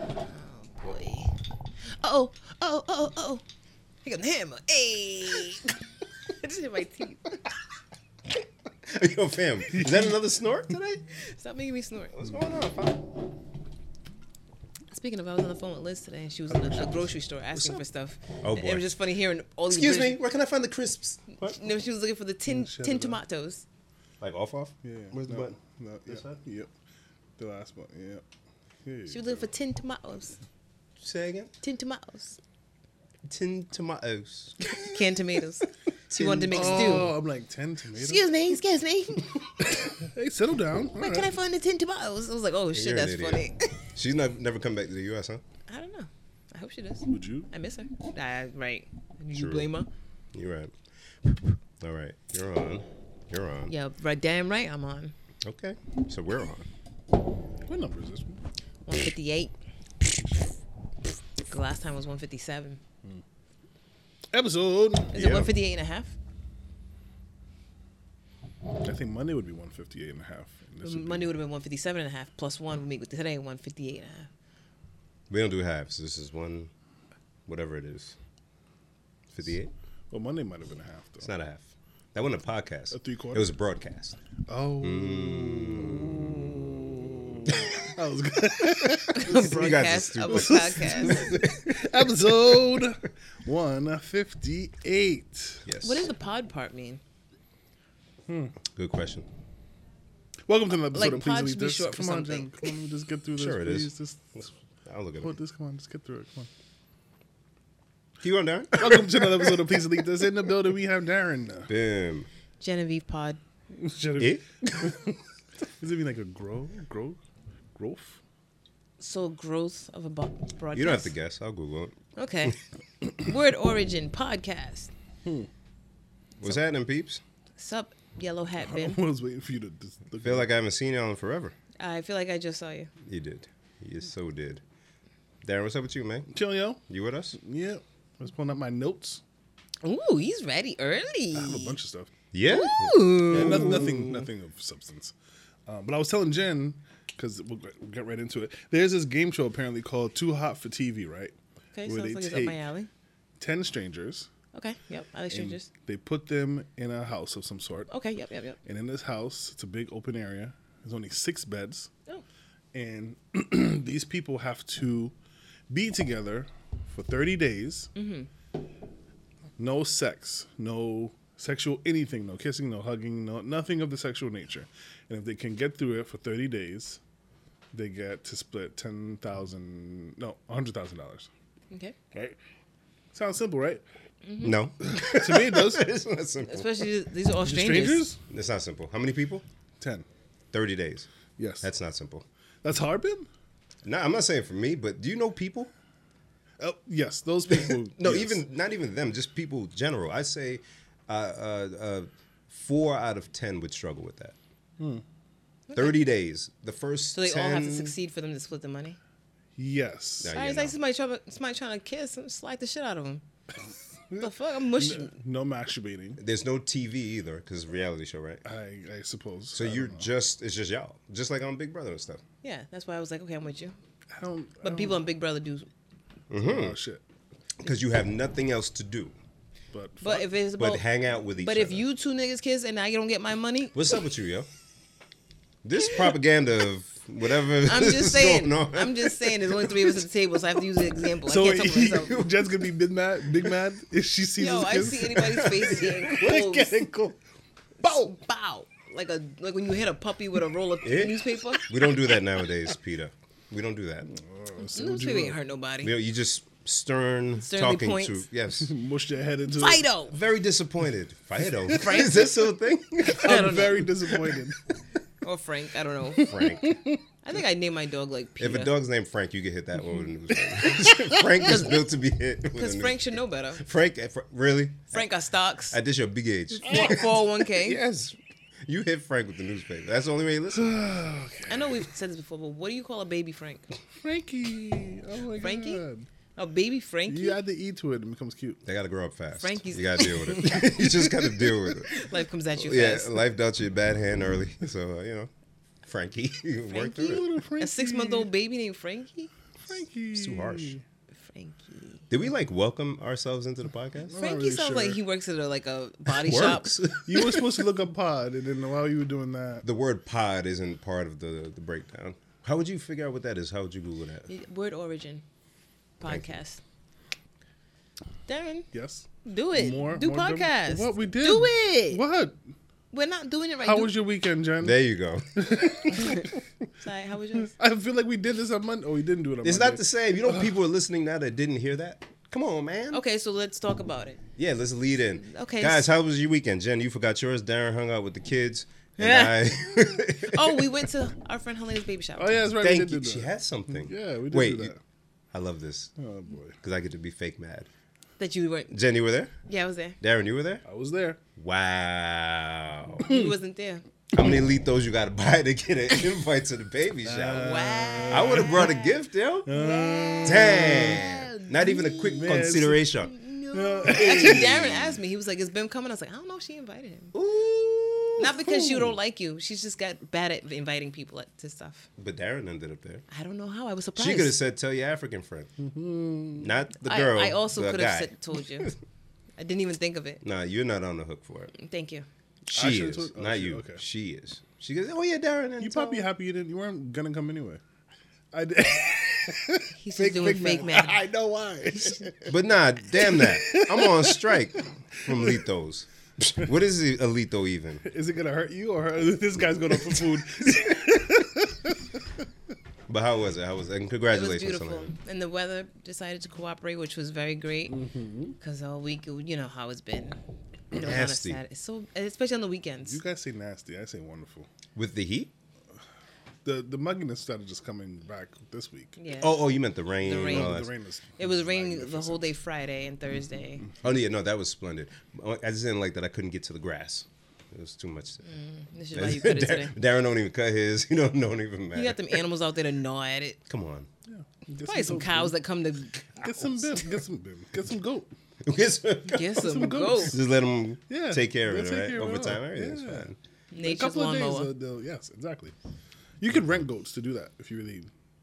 Oh, boy. Oh, oh, oh, oh. He got the hammer. Hey. I just hit my teeth. Yo, fam, is that another snort today? Stop making me snort. What's going on, fam? Speaking of, I was on the phone with Liz today, and she was oh, in a, a grocery store asking for stuff. Oh, And boy. It was just funny hearing all these. Excuse me, where can I find the crisps? What? No, she was looking for the tin mm, shut tin tomatoes. Like off, off? Yeah. Where's the button? No, This yep, side? yep. The last one. Yep. Here She was go. looking for tin tomatoes. Say again. Tin tomatoes. Tin tomatoes. Canned tomatoes. She wanted to make Oh, stew. Oh, I'm like ten tomatoes. Excuse me, excuse me. Hey, settle down. All Where right. can I find the tin tomatoes? I was like, oh shit, You're that's funny. She's not never come back to the U.S., huh? I don't know. I hope she does. Would you? I miss her. Uh, right. You True. blame her? You're right. All right, you're on. You're on. Yeah, right. Damn right, I'm on. Okay, so we're on. What number is this one? 158. The last time was 157. Episode. Is Yeah. it 158 and a half? I think Monday would be 158 and a half. and this would be- Monday would have been 157 and a half. Plus one would make with today 158 and a half. We don't do halves. This is one, whatever it is. Fifty-eight. Well, Monday might have been a half, though. It's not a half. That wasn't a podcast. A three-quarter? It was a broadcast. Oh. Mm. That was good. You guys are of a stupid. podcast. Episode 158. Yes. what does the pod part mean? Hmm. Good question. Welcome to another episode Like, of Please pod Delete should be This. short for Come on, something. Come on, let me just get through this. Sure it is. please. Just I'll look at it. this. Come on, just get through it. Come on. Keep on, Darren. Welcome to another episode of Please Delete This. In the building, we have Darren. Bam. Genevieve pod. Genevieve. It? Does it mean like a grow, grow, growth? So growth of a bo- broadcast. You don't have to guess. I'll Google it. Okay. Word origin podcast. What's happening, peeps? Sup, yellow hat I was waiting for you to just look. Feel like I haven't seen y'all in forever. I feel like I just saw you. You did. You so did. Darren, what's up with you, man? chill, yo. You with us? Yeah, I was pulling up my notes. Ooh, he's ready early. I have a bunch of stuff. Yeah. Ooh. Yeah, nothing, nothing, nothing of substance. Um, but I was telling Jen because we'll, get- right into it. There's this game show apparently called Too Hot for TV, right? Okay, Where sounds they like it's up my alley. ten strangers. Okay, yep. I like strangers. They put them in a house of some sort. Okay, yep, yep, yep. And in this house, it's a big open area. There's only six beds. Oh, And these people have to be together for 30 days. Mm-hmm. No sex, no sexual anything, no kissing, no hugging, no nothing of the sexual nature. And if they can get through it for 30 days, they get to split 10,000, no, $100,000. okay. Right? Sounds simple, right? No. To me, it does. it's not simple. Especially these are all strangers. Strangers? It's not simple. How many people? 10. 30 days. Yes. That's not simple. That's hard, Ben? No, I'm not saying for me, but do you know people? Oh, yes, those people. No, yes. even not even them, just people general. I say uh, uh, uh, four out of ten would struggle with that. Hmm. Thirty days. The first So they 10, all have to succeed for them to split the money. Yes. Yeah, All right, you it's know. like somebody trying, somebody trying to kiss, and slide the shit out of them. the fuck? I'm mushing. No masturbating. There's no TV either because reality show, right? I, I suppose. So I you're just it's just y'all, just like on Big Brother and stuff. Yeah, that's why I was like, okay, I'm with you. I don't. But people on Big Brother do. Mm-hmm. Oh shit. Because you have nothing else to do But But if it's but hang out with each but other. if you two niggas kiss and I don't get my money, what's up with you, yo? This propaganda of whatever. I'm is just saying. going on. I'm just saying. There's only three of us at the table, so I have to use an example. so I can't talk for. Jen's gonna be big mad, big mad if she sees Yo, this I kiss. see anybody's face getting closed. Getting cool. Bow, bow. Like a like when you hit a puppy with a roll of Eh? newspaper. We don't do that nowadays, Peter. We don't do that. So would Newspaper you ain't hurt nobody. You, know, you just stern Sternly talking points. to yes. mush your head into it. Fido. Very disappointed. Fido. Frank, is that still a thing? I don't I'm very disappointed. Or Frank. I don't know. Frank. I think I named my dog like Peter. If a dog's named Frank, you get hit that one with a newspaper. Frank is built to be hit. Because news- Frank should know better. Frank, eh, really? Frank got stocks. At this your big age. 401k. yes. You hit Frank with the newspaper. That's the only way you listen. I know we've said this before, but what do you call a baby Frank? Frankie. Oh my Frankie? god. A baby Frankie? You add the E to it and it becomes cute. They got to grow up fast. Frankie's- You got to deal with it. you just got to deal with it. Life comes at you Yeah, fast. life dealt you a bad hand early. So, uh, you know, Frankie, you work Frankie? through it. Frankie. A six month old baby named Frankie? Frankie. It's too harsh. Frankie. Did we like welcome ourselves into the podcast? not Frankie really sounds sure. like he works at a, like a body shop. You were supposed to look up pod, and then while you were doing that, the word pod isn't part of the the breakdown. How would you figure out what that is? How would you Google that? Word origin Thank you. Podcast. Darren, yes. do it. More do more demo- podcast. What we did? Do it. What? We're not doing it right. How Do- was your weekend, Jen? There you go. Sorry, how was yours? I feel like we did this on Monday. Oh, we didn't do it on It's Monday. not the same. You know, people are listening now that didn't hear that. Come on, man. Okay, so let's talk about it. Yeah, let's lead in. Okay. guys, how was your weekend? Jen, you forgot yours. Darren hung out with the kids, Yeah. I. Oh, we went to our friend Helena's baby shower. Oh yeah, that's right. we Thank did you. do She that. has something. Yeah, we did Wait, do you- that. I love this Oh boy, because I get to be fake mad. That you weren't. Jen, you were there. Yeah, I was there. Darren, you were there. I was there. Wow. You wasn't there. How many Litos you got to buy to get an invite to the baby shower? Uh, wow. I would have brought a gift, yo. Uh, Damn. Not even a quick Man, consideration. Actually, Darren asked me. He was like, "Is Bim coming?" I was like, "I don't know if she invited him. Ooh, Not because she don't like you. She's just got bad at inviting people to stuff. But Darren ended up there. I don't know how. I was surprised. She could have said, "Tell your African friend," mm-hmm. not the girl. I also could have said, told you. I didn't even think of it. Nah, you're not on the hook for it. Thank you. She is, told- oh, not she- you. okay. She is. She goes, "Oh yeah, Darren." And You tell- probably happy you didn't. You weren't gonna come anyway. I did. He's just doing fake man. I know why. But nah, damn that. I'm on strike from Litos. What is a Lito even? Is it gonna hurt you or hurt, this guy's going up for food? But how was it? How was it? And congratulations. It was beautiful, Selena. and the weather decided to cooperate, which was very great. Mm-hmm. Because all week, you know how it's been. You know, Nasty. Kind of sad. It's so, especially on the weekends. you guys say nasty. I say wonderful. With the heat? The the mugginess started just coming back this week. yeah. Oh, oh, you meant the rain. The rain. all The rain is It was raining the whole day Friday and Thursday. Mm-hmm. Mm-hmm. Oh yeah, no, that was splendid. Uh, I just didn't like that I couldn't get to the grass. It was too much. Mm, this is why you cut it today. Darren don't even cut his. You don't don't even matter. You got them animals out there to gnaw at it. Come on. Get Probably some goats, cows that come to. Get some bim. Get some bim. Get some goat. get some some goats. goats. Just let them Yeah, take care of it, right? care Over time, all. everything's Yeah. fine. A Nature's couple of days. lawnmower. Uh, yes, exactly. You could rent goats to do that if you really.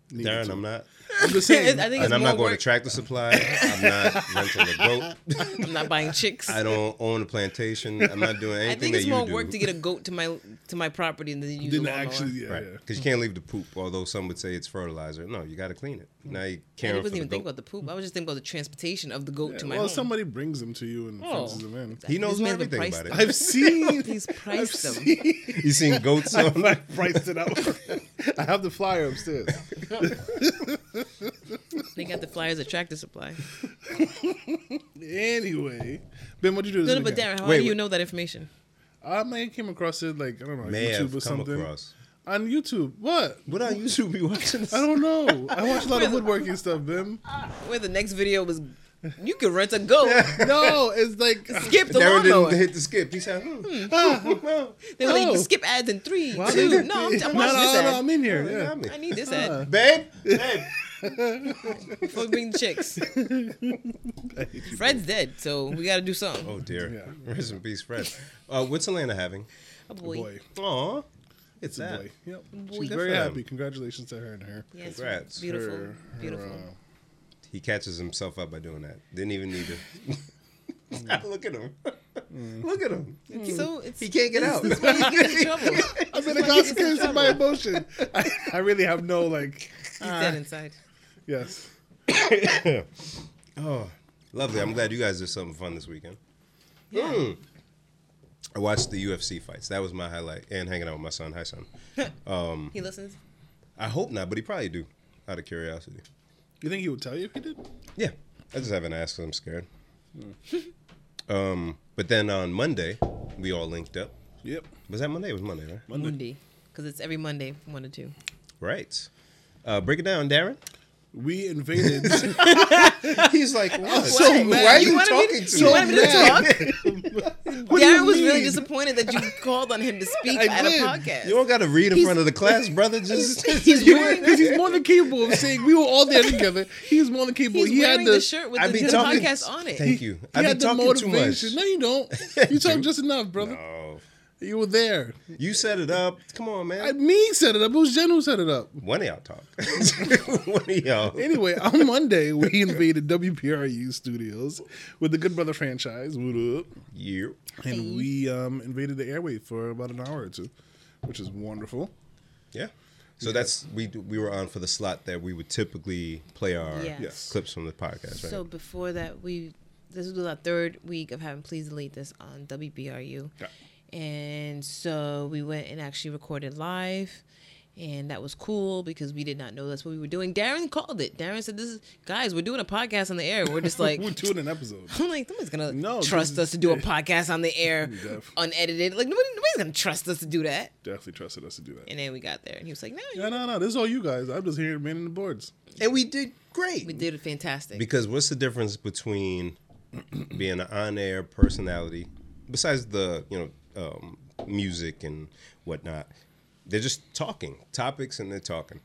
Need Darren, to. I'm not. I'm just saying. I think it's And I'm not going work. to tractor supply. I'm not renting a goat. I'm not buying chicks. I don't own a plantation. I'm not doing anything. I anything think that it's you more do. work to get a goat to my to my property than to use a didn't lawnmower. actually. Yeah, Right, yeah. because you can't leave the poop. Although some would say it's fertilizer. No, you got to clean it. Mm-hmm. Now you I caring for wasn't even thinking goat. about the poop. I was just thinking about the transportation of the goat Yeah, to my well, home. somebody brings them to you and Oh. fences them in. He knows This everything priced about it. I've seen. He's I've priced them. seen. You seen goats on? I priced it out. I have the flyer upstairs. They got the flyers at Tractor Supply. Anyway, Ben, what you do this No, no, but? Darren, how Wait, do you wait. know that information? I may have came across it like I don't know May YouTube have or come something across. On YouTube. What? What on YouTube be watching? This? I don't know. I watch a lot of woodworking stuff, Bim. Where the next video was, you could rent a goat. No, it's like Skip the Darren lawnmower. didn't hit the skip. He said, hmm. They were like, Oh. skip ads in three, Well, I two. mean- No, I'm, I'm no, watching no, this no, ad. I'm in here. You Yeah. I need this Uh. ad Babe, babe. before we bring the chicks. Fred's dead, so we got to do something. Oh dear. Yeah. Rest in peace, Fred. Uh, what's Elena having? Oh, boy. Boy, Aw, it's it's a boy. Yep. Boy. She's Good very happy. Congratulations to her and her. Yes, Congrats. Beautiful. her, her, beautiful. uh, He catches himself up by doing that. Didn't even need to. Look at him. Look at him. It's so it's, He can't get out. That's why he gets in trouble. I'm in a he the gets consequence of my trouble. emotion. I, I really have no like. He's dead inside. Yes. Oh, lovely. I'm glad you guys did something fun this weekend. Yeah. Mm. I watched the UFC fights. That was my highlight. And hanging out with my son. Hi, son. Um, He listens. I hope not, but he probably do, out of curiosity. You think he would tell you if he did? Yeah, I just haven't asked 'cause I'm scared. um, but then on Monday, we all linked up. Yep. Was that Monday? It was Monday, right? Monday. Monday. Because it's every Monday 1 to 2. Right. Uh, break it down, Darren. We invaded. He's like, what? so mad. Why are You you, wanted me talking to- you me? me to talk? You Darren was really disappointed that you called on him to speak I at did. a podcast. You don't got to read in front of the class, brother. Just He's wearing he's more than capable of saying we were all there together. He's more than capable. He's he wearing had the, the shirt with I the, be talking- podcast on it. Thank you. I be talking too much. No, you don't. You talk just enough, brother. No. You were there. You set it up. Come on, man. I, me set it up. It was Jen who set it up. One of y'all talk. One of y'all. Anyway, on Monday we invaded WBRU studios with the Good Brother franchise. What up? You. And we um, invaded the airway for about an hour or two, which is wonderful. Yeah. So that's we we were on for the slot that we would typically play our Yes. Yes. clips from the podcast, right? So before that, we this was our third week of having Please Delete This on WBRU. Yeah. And so we went and actually recorded live. And that was cool because we did not know that's what we were doing. Darren called it. Darren said, "This is guys, we're doing a podcast on the air." We're just like, We're doing an episode. I'm like, nobody's gonna No, trust us to do a podcast on the air, Def- unedited. Like nobody, nobody's gonna trust us to do that. Definitely trusted us to do that. And then we got there, and he was like, "No, you- No, no, no. This is all you guys. I'm just here manning the boards. and we did great. we did it fantastic." Because what's the difference between being an on-air personality, besides the you know um, music and whatnot? They're just talking topics and they're talking.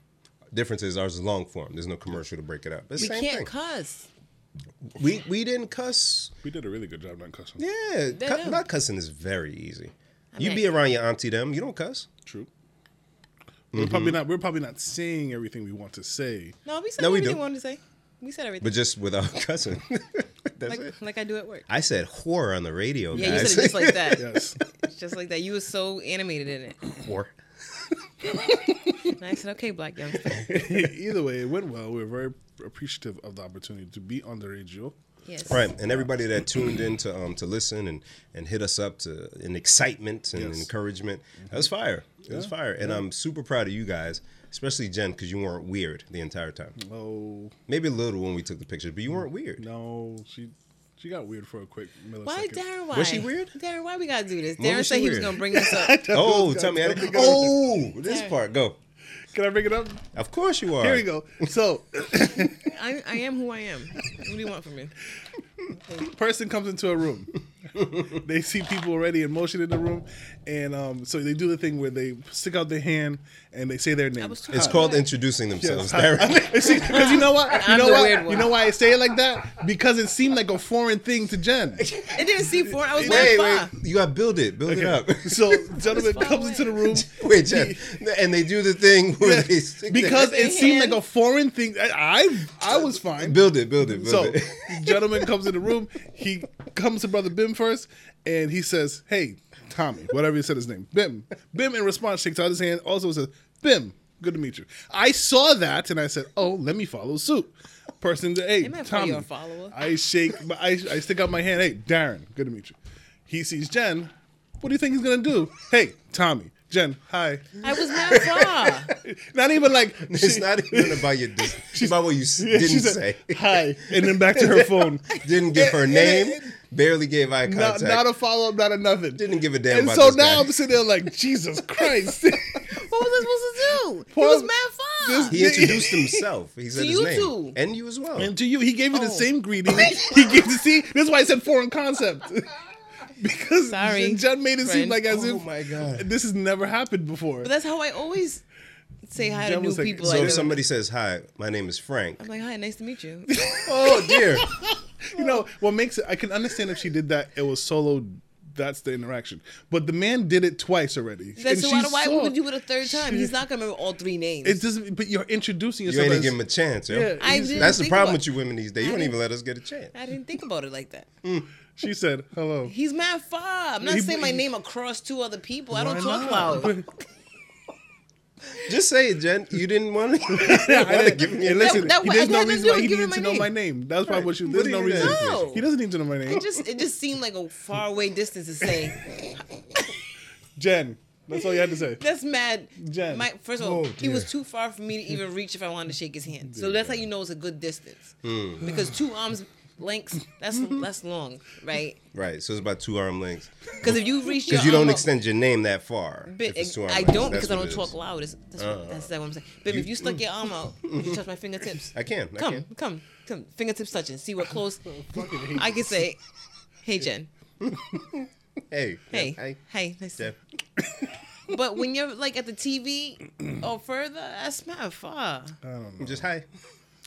Difference is ours is long form. There's no commercial to break it up. It's we the same can't thing. cuss. we we didn't cuss. We did a really good job not cussing. Yeah, cu- not cussing is very easy. you mean- be around your auntie them. You don't cuss. True. Mm-hmm. We're probably not. We're probably not saying everything we want to say. No, we said No, we everything do. we wanted to say. We said everything. but just without cussing. That's like, it. like I do at work. I said whore on the radio, Yeah, you said it just like that. Yes. just like that. You were so animated in it. whore. And I said, okay, black youngster. Either way, it went well. We were very appreciative of the opportunity to be on the radio. Yes. Right, and everybody that tuned in to um to listen and and hit us up to in excitement and Yes. encouragement. That was fire. It was fire, and I'm super proud of you guys, especially Jen, because you weren't weird the entire time. Oh Maybe a little when we took the pictures, but you weren't weird. no, she she got weird for a quick millisecond. Why, Darren? Why? Was she weird? Darren, why we gotta do this? Darren said she he was gonna bring this up. Oh, tell me. I didn't, oh, this Darren. part. Go. Can I bring it up? Of course you are. Here we go. So, I, I am who I am. What do you want from me? person comes into a room. they see people already in motion in the room, and um, so they do the thing where they stick out their hand and they say their name. It's Hi. called introducing themselves. Yes. Because you know what? You know the what? You know why I say it like that? Because it seemed like a foreign thing to Jen. It didn't seem foreign. I was wait, wait. You got to build it. Build it up. So, gentleman comes away. into the room. Wait, Jen. And they do the thing where Yeah, they stick because their it seemed like a foreign thing. I I, I was fine. build it, build it, build So, it. gentleman comes in the room. He comes to brother Bim first, and he says, "Hey, Tommy, whatever he said his name, Bim." Bim in response shakes out his hand. Also says, "Bim, good to meet you." I saw that, and I said, "Oh, let me follow suit." Person, hey, might call Tommy. you a. I shake, I, I stick out my hand. Hey, Darren, good to meet you. He sees Jen. What do you think he's gonna do? Hey, Tommy, Jen, hi. I was mad far. Not even like It's she- not even about your. Dis- it's about what you s- Yeah, didn't she said, say. Hi, and then back to her phone. Didn't give her name. Barely gave eye not, contact. not a follow up, not a nothing. Didn't give a damn And about so this now guy. I'm sitting there like, Jesus Christ. What was I supposed to do? He Poor- was mad far. this- he introduced himself. He said To his you name, two. and you as well. and to you, he gave you the Oh. same greeting. he gave the see. This is why I said foreign concept. because Sorry, Jen made it seem friend. like as oh if my god! this has never happened before. But that's how I always say hi to new like- people. So like if somebody says hi, my name is Frank. I'm like, hi, nice to meet you. Oh dear. you know what makes it? I can understand if she did that. It was solo. That's the interaction. But the man did it twice already. That's And so why, she why saw- would you do it a third time? He's not gonna remember all three names. It doesn't. But you're introducing yourself. You yourself. ain't as, give him a chance, yo. Yeah, I didn't That's the problem about- with you women these days. You I don't even let us get a chance. I didn't think about it like that. Mm. She said, "Hello." He's mad far. I'm not He- saying my he- name across two other people. I don't talk not? loud. Just say it, Jen. You didn't want to, I want to didn't- give me a listen, That- he, that- there's no that reason why he give him needed to my know name. my name. That's why what you. What There's do no you reason. need? No. He doesn't need to know my name. It just it just seemed like a far away distance to say. Jen, that's all you had to say. That's mad. Jen. My, first of all, Oh, he was too far for me to even reach if I wanted to shake his hand. So that's how you know it's a good distance. Hmm. Because two arms lengths, that's that's long, right? Right. So it's about two arm lengths. Because if you reach your Because you don't arm extend your name that far. But if it's two arm I lengths. don't because I don't talk is. loud. That's, that's, Uh, what, that's what I'm saying. But if you stuck your arm out, you touch my fingertips. I can. I Come, can. come, come. Fingertips touching. See what close. Fucking I can say, "Hey Jen, Hey. hey, Hey. hey." Nice to- But when you're like at the TV or further, that's not far. I don't know. Just hi.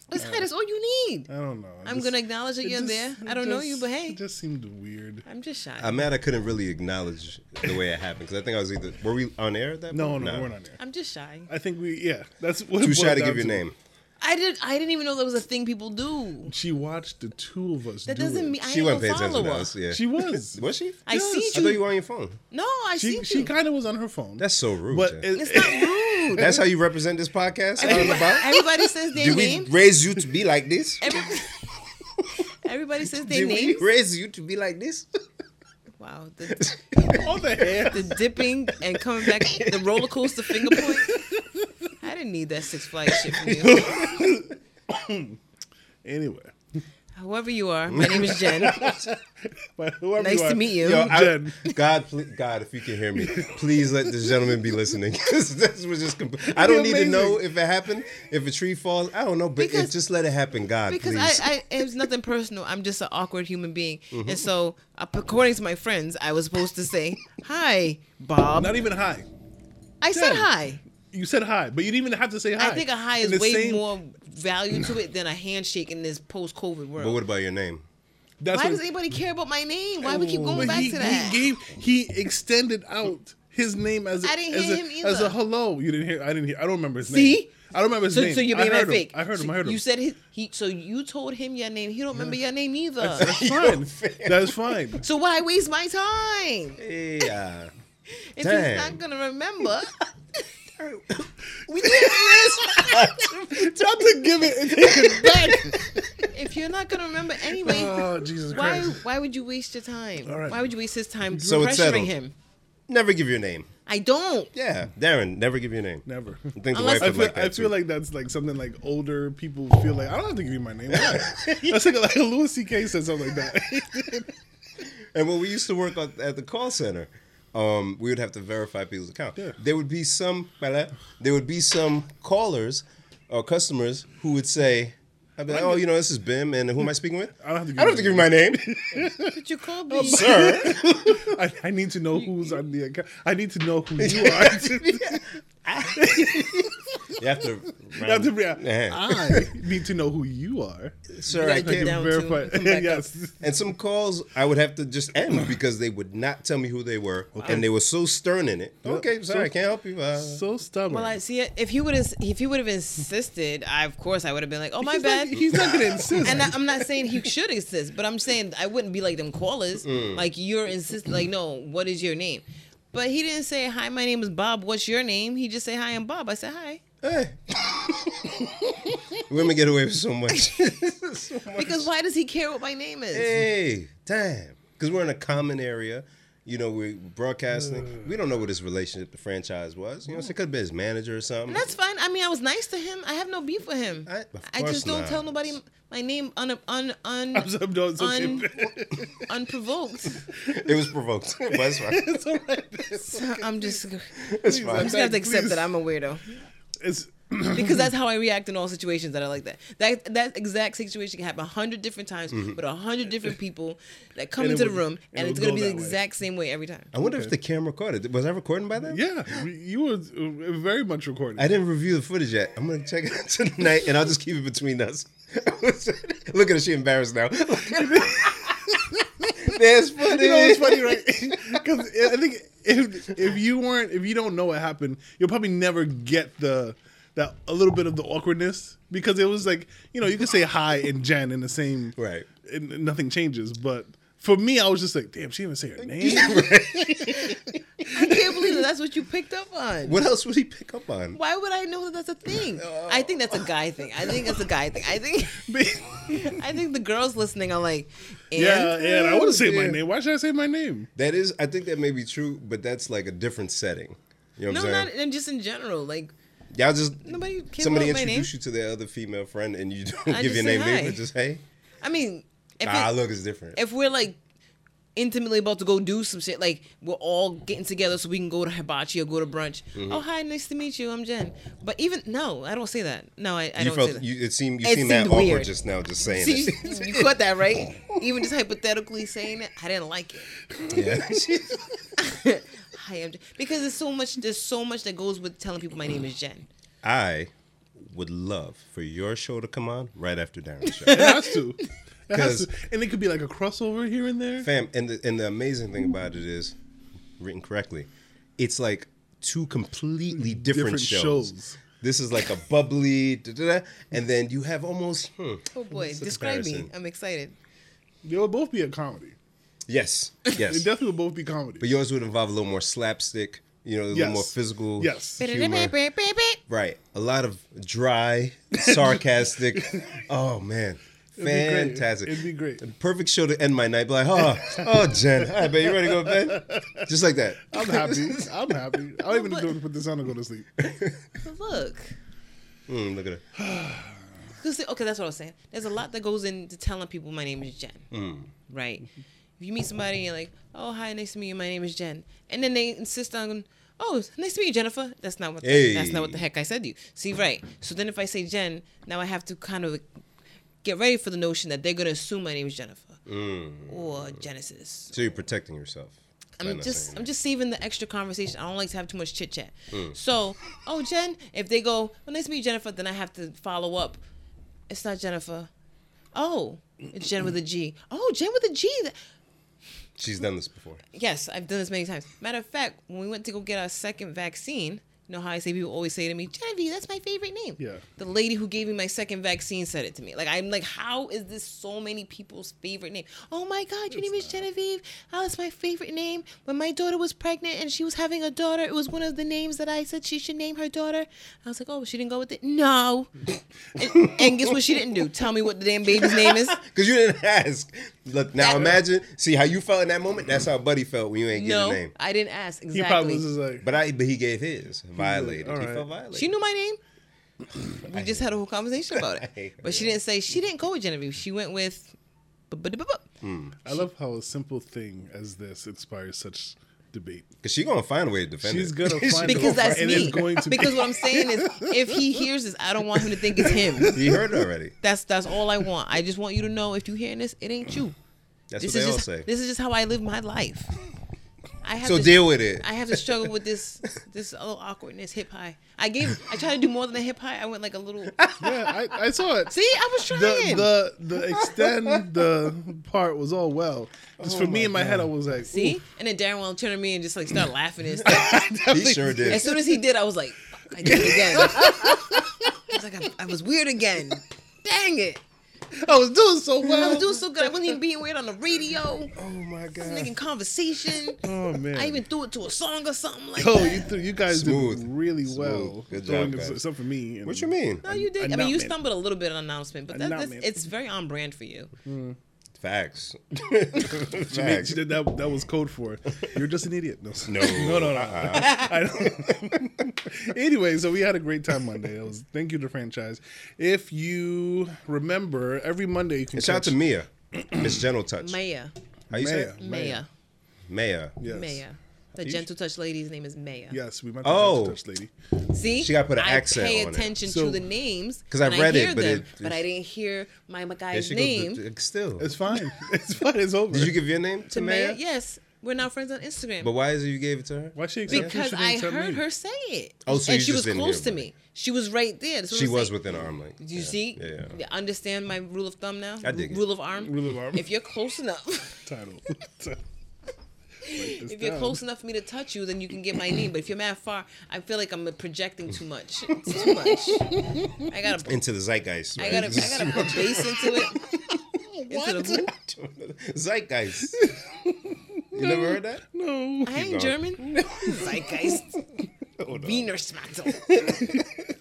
That's hi. That's all you need. I don't know. I I'm just- gonna acknowledge that it you're just- there. I don't know you, but hey, it just seemed weird. I'm just shy. I'm mad I couldn't really acknowledge the way it happened because I think I was either were we on air at that No, point? no, no, we're not there. I'm just shy. I think we, yeah, that's what Too it shy to give your name. I did. I didn't even know that was a thing people do. She watched the two of us. That do doesn't mean I She wasn't paying attention to us. Yeah, She was. was she? I Yes. see I you. thought you were on your phone. No, I She see she kind of was on her phone. That's so rude. but it, It's not rude. That's how you represent this podcast out and about. Everybody says their Did we name. raise you to be like this? Every, everybody says their Did we raise you to be like this? Wow, the, on the hair. the dipping and coming back, the roller coaster finger point. I didn't need that Six Flags shit from you. Anyway, Whoever you are, my name is Jen. whoever Nice you to meet you. Yo, I- Jen. God, please, God, if you can hear me, please let this gentleman be listening. 'Cause this was just. Compl- I don't be need to know if it happened, if a tree falls. I don't know, but Because- it, just let it happen, God, Because please. I, I, it's nothing personal. I'm just an awkward human being, Mm-hmm. and so uh, according to my friends, I was supposed to say hi, Bob. Not even hi. I said hi. You said hi, but you didn't even have to say hi. I think a hi is way same- more value to it than a handshake in this post-COVID world. but what about your name? That's Why what- does anybody care about my name? Why we keep going But back he, to that? He gave he extended out his name as a, I didn't as, hear a, him either. as a hello. You didn't hear. I didn't hear. I don't remember his See? name. I don't remember his so, name. so you're I heard fake. Him. I heard him. I heard him. You said his, he. So you told him your name. He don't remember your name either. that's fine. That's fine. so why waste my time Yeah. if Dang. he's not gonna remember? We did this. Not to give it and take it back. if you're not gonna remember anyway, Oh Jesus why Christ! why would you waste your time? All right. Why would you waste his time So pressuring him? Never give your name. I don't. Yeah, Darren, never give your name. Never. I think the Unless- wife I feel, like I feel like that's like something like older people feel like I don't have to give you my name. Why? That's like, like a Louis C.K. said something like that. And when we used to work at at the call center, um, we would have to verify people's account. Yeah. There would be some, there would be some callers or customers who would say, "I'd be like, oh, you know, this is Bim, and who am I speaking with? I don't have to give I don't have to give you my name, Did you call me? sir." I, I need to know who's on the account. I need to know who you are. You have to. You have to be- Yeah. I need to know who you are. Sir, I can't. verify. to, come back up. yes. And some calls I would have to just end because they would not tell me who they were, and they were so stern in it. Okay, sorry, I can't help you. Uh, So stubborn. Well, I see it. If he would have, if he would have insisted, I of course I would have been like, "Oh my he's bad." Not, he's not gonna insist. and I, I'm not saying he should insist, but I'm saying I wouldn't be like them callers. Mm. Like you're insisting, like no, what is your name? But he didn't say, "Hi, my name is Bob. What's your name?" He just said, "Hi, I'm Bob." I said, "Hi," hey. Women get away with so much. because why does he care what my name is? Hey, damn. Because we're in a common area. You know, we're broadcasting. we don't know what his relationship, the franchise was. You know, so it could have been his manager or something. And that's fine. I mean, I was nice to him. I have no beef with him. I- of I, course just don't not. tell nobody my name un, un, un, I'm, so- I'm doing so un, unprovoked. it was provoked. but it's fine. it's all right. So I'm just, I'm just gonna have to accept Please. that I'm a weirdo. It's because that's how I react in all situations that are like that. That that exact situation can happen a hundred different times with a hundred different people that come And it into the room, it and it's gonna go be the that way. exact same way every time. I wonder if the camera recorded. Was I recording by then? yeah. You were uh, very much recording. I didn't review the footage yet. I'm gonna check it tonight, and I'll just keep it between us. Look at her; she embarrassed now. There's footage. You know what's funny, right? Because I think if if you weren't, if you don't know what happened, you'll probably never get the that a little bit of the awkwardness because it was like you know you could say hi and Jen in the same Right. and nothing changes. But for me, I was just like, damn, she didn't even say her name. I can't believe that that's what you picked up on. What else would he pick up on? Why would I know that that's a thing? I think that's a oh. guy thing. I think that's a guy thing. I think I think the girls listening are like, and yeah, yeah. I would have said my name. Why should I say my name? That is, I think that may be true, but that's like a different setting. You know no, I'm not saying? and just in general. Like Y'all just nobody cares somebody about my name. introduce you to their other female friend, and you don't I give your say name, hi. either, just hey. I mean, if Ah, it- look, is different. if we're like intimately about to go do some shit, like we're all getting together so we can go to hibachi or go to brunch. Mm-hmm. Oh, hi, nice to meet you. I'm Jen. But even no, I don't say that. No, I, I you don't felt say that. you, it seemed you It seemed that seemed awkward weird. just now, just saying See, it. you caught that right? Even just hypothetically saying it, I didn't like it. Yeah. Hi, I'm Jen. Because there's so much. There's so much that goes with telling people my name is Jen. I would love for your show to come on right after Darren's show. It has to. It has 'Cause- to. And it could be like a crossover here and there. Fam, and the, and the amazing thing about it is, written correctly, it's like two completely different, Different shows. shows. This is like a bubbly, da, da, da, and then you have almost. Hmm, Oh boy, describe me. I'm excited. They will both be a comedy. Yes, They yes. definitely will both be comedy. but yours would involve a little more slapstick, you know, a little more physical. Yes. humor. Right. A lot of dry, sarcastic. oh man. Be great. Fantastic. It'd be great. The perfect show to end my night. Be like, oh, oh, Jen. All right, babe, you ready to go to bed? Just like that. I'm happy. I'm happy. I don't even But- do it put this on and go to sleep. But look, Mm, look at it. Cause okay, that's what I was saying. There's a lot that goes into telling people my name is Jen, Mm. right? If you meet somebody and you're like, "Oh, hi, nice to meet you. My name is Jen," and then they insist on, "Oh, nice to meet you, Jennifer." That's not what. The, Hey. That's not what the heck I said to you. See, right? So then if I say Jen, now I have to kind of get ready for the notion that they're gonna assume my name is Jennifer Mm. or Genesis. So you're protecting yourself. I'm just I'm just saving the extra conversation. I don't like to have too much chit chat. Mm. So, oh Jen, if they go, well, nice to meet you, Jennifer, then I have to follow up. It's not Jennifer. Oh, it's Jen with a G. Oh, Jen with a G. She's done this before. Yes, I've done this many times. Matter of fact, when we went to go get our second vaccine, you know how I say people always say to me, Genevieve, that's my favorite name. Yeah. The lady who gave me my second vaccine said it to me. Like I'm like, how is this so many people's favorite name? Oh my God, your name is Genevieve. Oh, it's my favorite name. When my daughter was pregnant and she was having a daughter, it was one of the names that I said she should name her daughter. I was like, oh, she didn't go with it. No. and, and guess what she didn't do? Tell me what the damn baby's name is. Because you didn't ask. Look, now That- imagine, see how you felt in that moment? That's how Buddy felt when you ain't get No, a name. I didn't ask exactly. He probably was just like, But I, but he gave his. Violated. all He felt violated. She knew my name. We just had a whole conversation about it. But she didn't say she didn't go with Genevieve. She went with. Hmm. I love how a simple thing as this inspires such debate. Because she going to find a way to defend it. She's it. gonna She find gonna Because that's And me. it's going to be- because what I'm saying is, if he hears this, I don't want him to think it's him. He heard it already. That's that's all I want. I just want you to know if you hearing this, it ain't you. That's this what they all just say. this is just how I live my life. I have So to, deal with it. I have to struggle with this this little awkwardness hip high. I gave I tried to do more than a hip high. I went like a little. Yeah, I, I saw it. See, I was trying. the the the extend the part was all well. Just oh for Oh me my in my head, I was like, See, ooh. and then Darren will turn to me and just like start laughing and stuff. He sure did. As soon as he did, I was like, I did it again. I was like, I, I was weird again. Dang it. I was doing so well. I was doing so good. I wasn't even being weird on the radio, Oh my God. making conversation. oh man. I even threw it to a song or something like Oh, that. you, th- you guys Smooth. did really Smooth. well. Good job, it- guys. Except for me. What you mean? No, you did. I mean, you stumbled a little bit on announcement, but that, that's, it's very on brand for you. Mm. Facts. She Facts. did that. That was code for it. You're just an idiot. No, No. no, no, no. Uh-uh. I don't. anyway, so we had a great time Monday. It was thank you to franchise. If you remember, every Monday you can And shout out to Mia. Miss Gentle Touch. Maya. How you say Maya. it? Maya. Maya. Yes. Maya. The You- gentle touch lady's name is Maya. Yes, we met the Oh. Gentle touch lady. See, She gotta put an I accent pay on it. I pay attention So- to the names 'Cause I when read it, hear but them, it- but I didn't hear my There guy's name. goes. Still. It's fine. It's fine. It's over. Did you give your name to to Maya. Maya? Yes, we're now friends on Instagram. But why is it you gave it to her? Why she accept because she I heard me? her say it. Oh, so and you she just was didn't close to me. She was right there. That's what She I'm was within arm length. Do you Yeah. see? Yeah. yeah. Understand my rule of thumb now? I dig it. Rule of arm. Rule of arm. If you're close enough, title. if you're close enough for me to touch you, then you can get my name. But if you're mad far, I feel like I'm projecting too much. It's too much. I gotta. Into the zeitgeist. I right? gotta. I gotta put bass into it. Into the zeitgeist. You never heard that? No. I ain't going. German. Zeitgeist. Hold on. Wiener Schmatzel.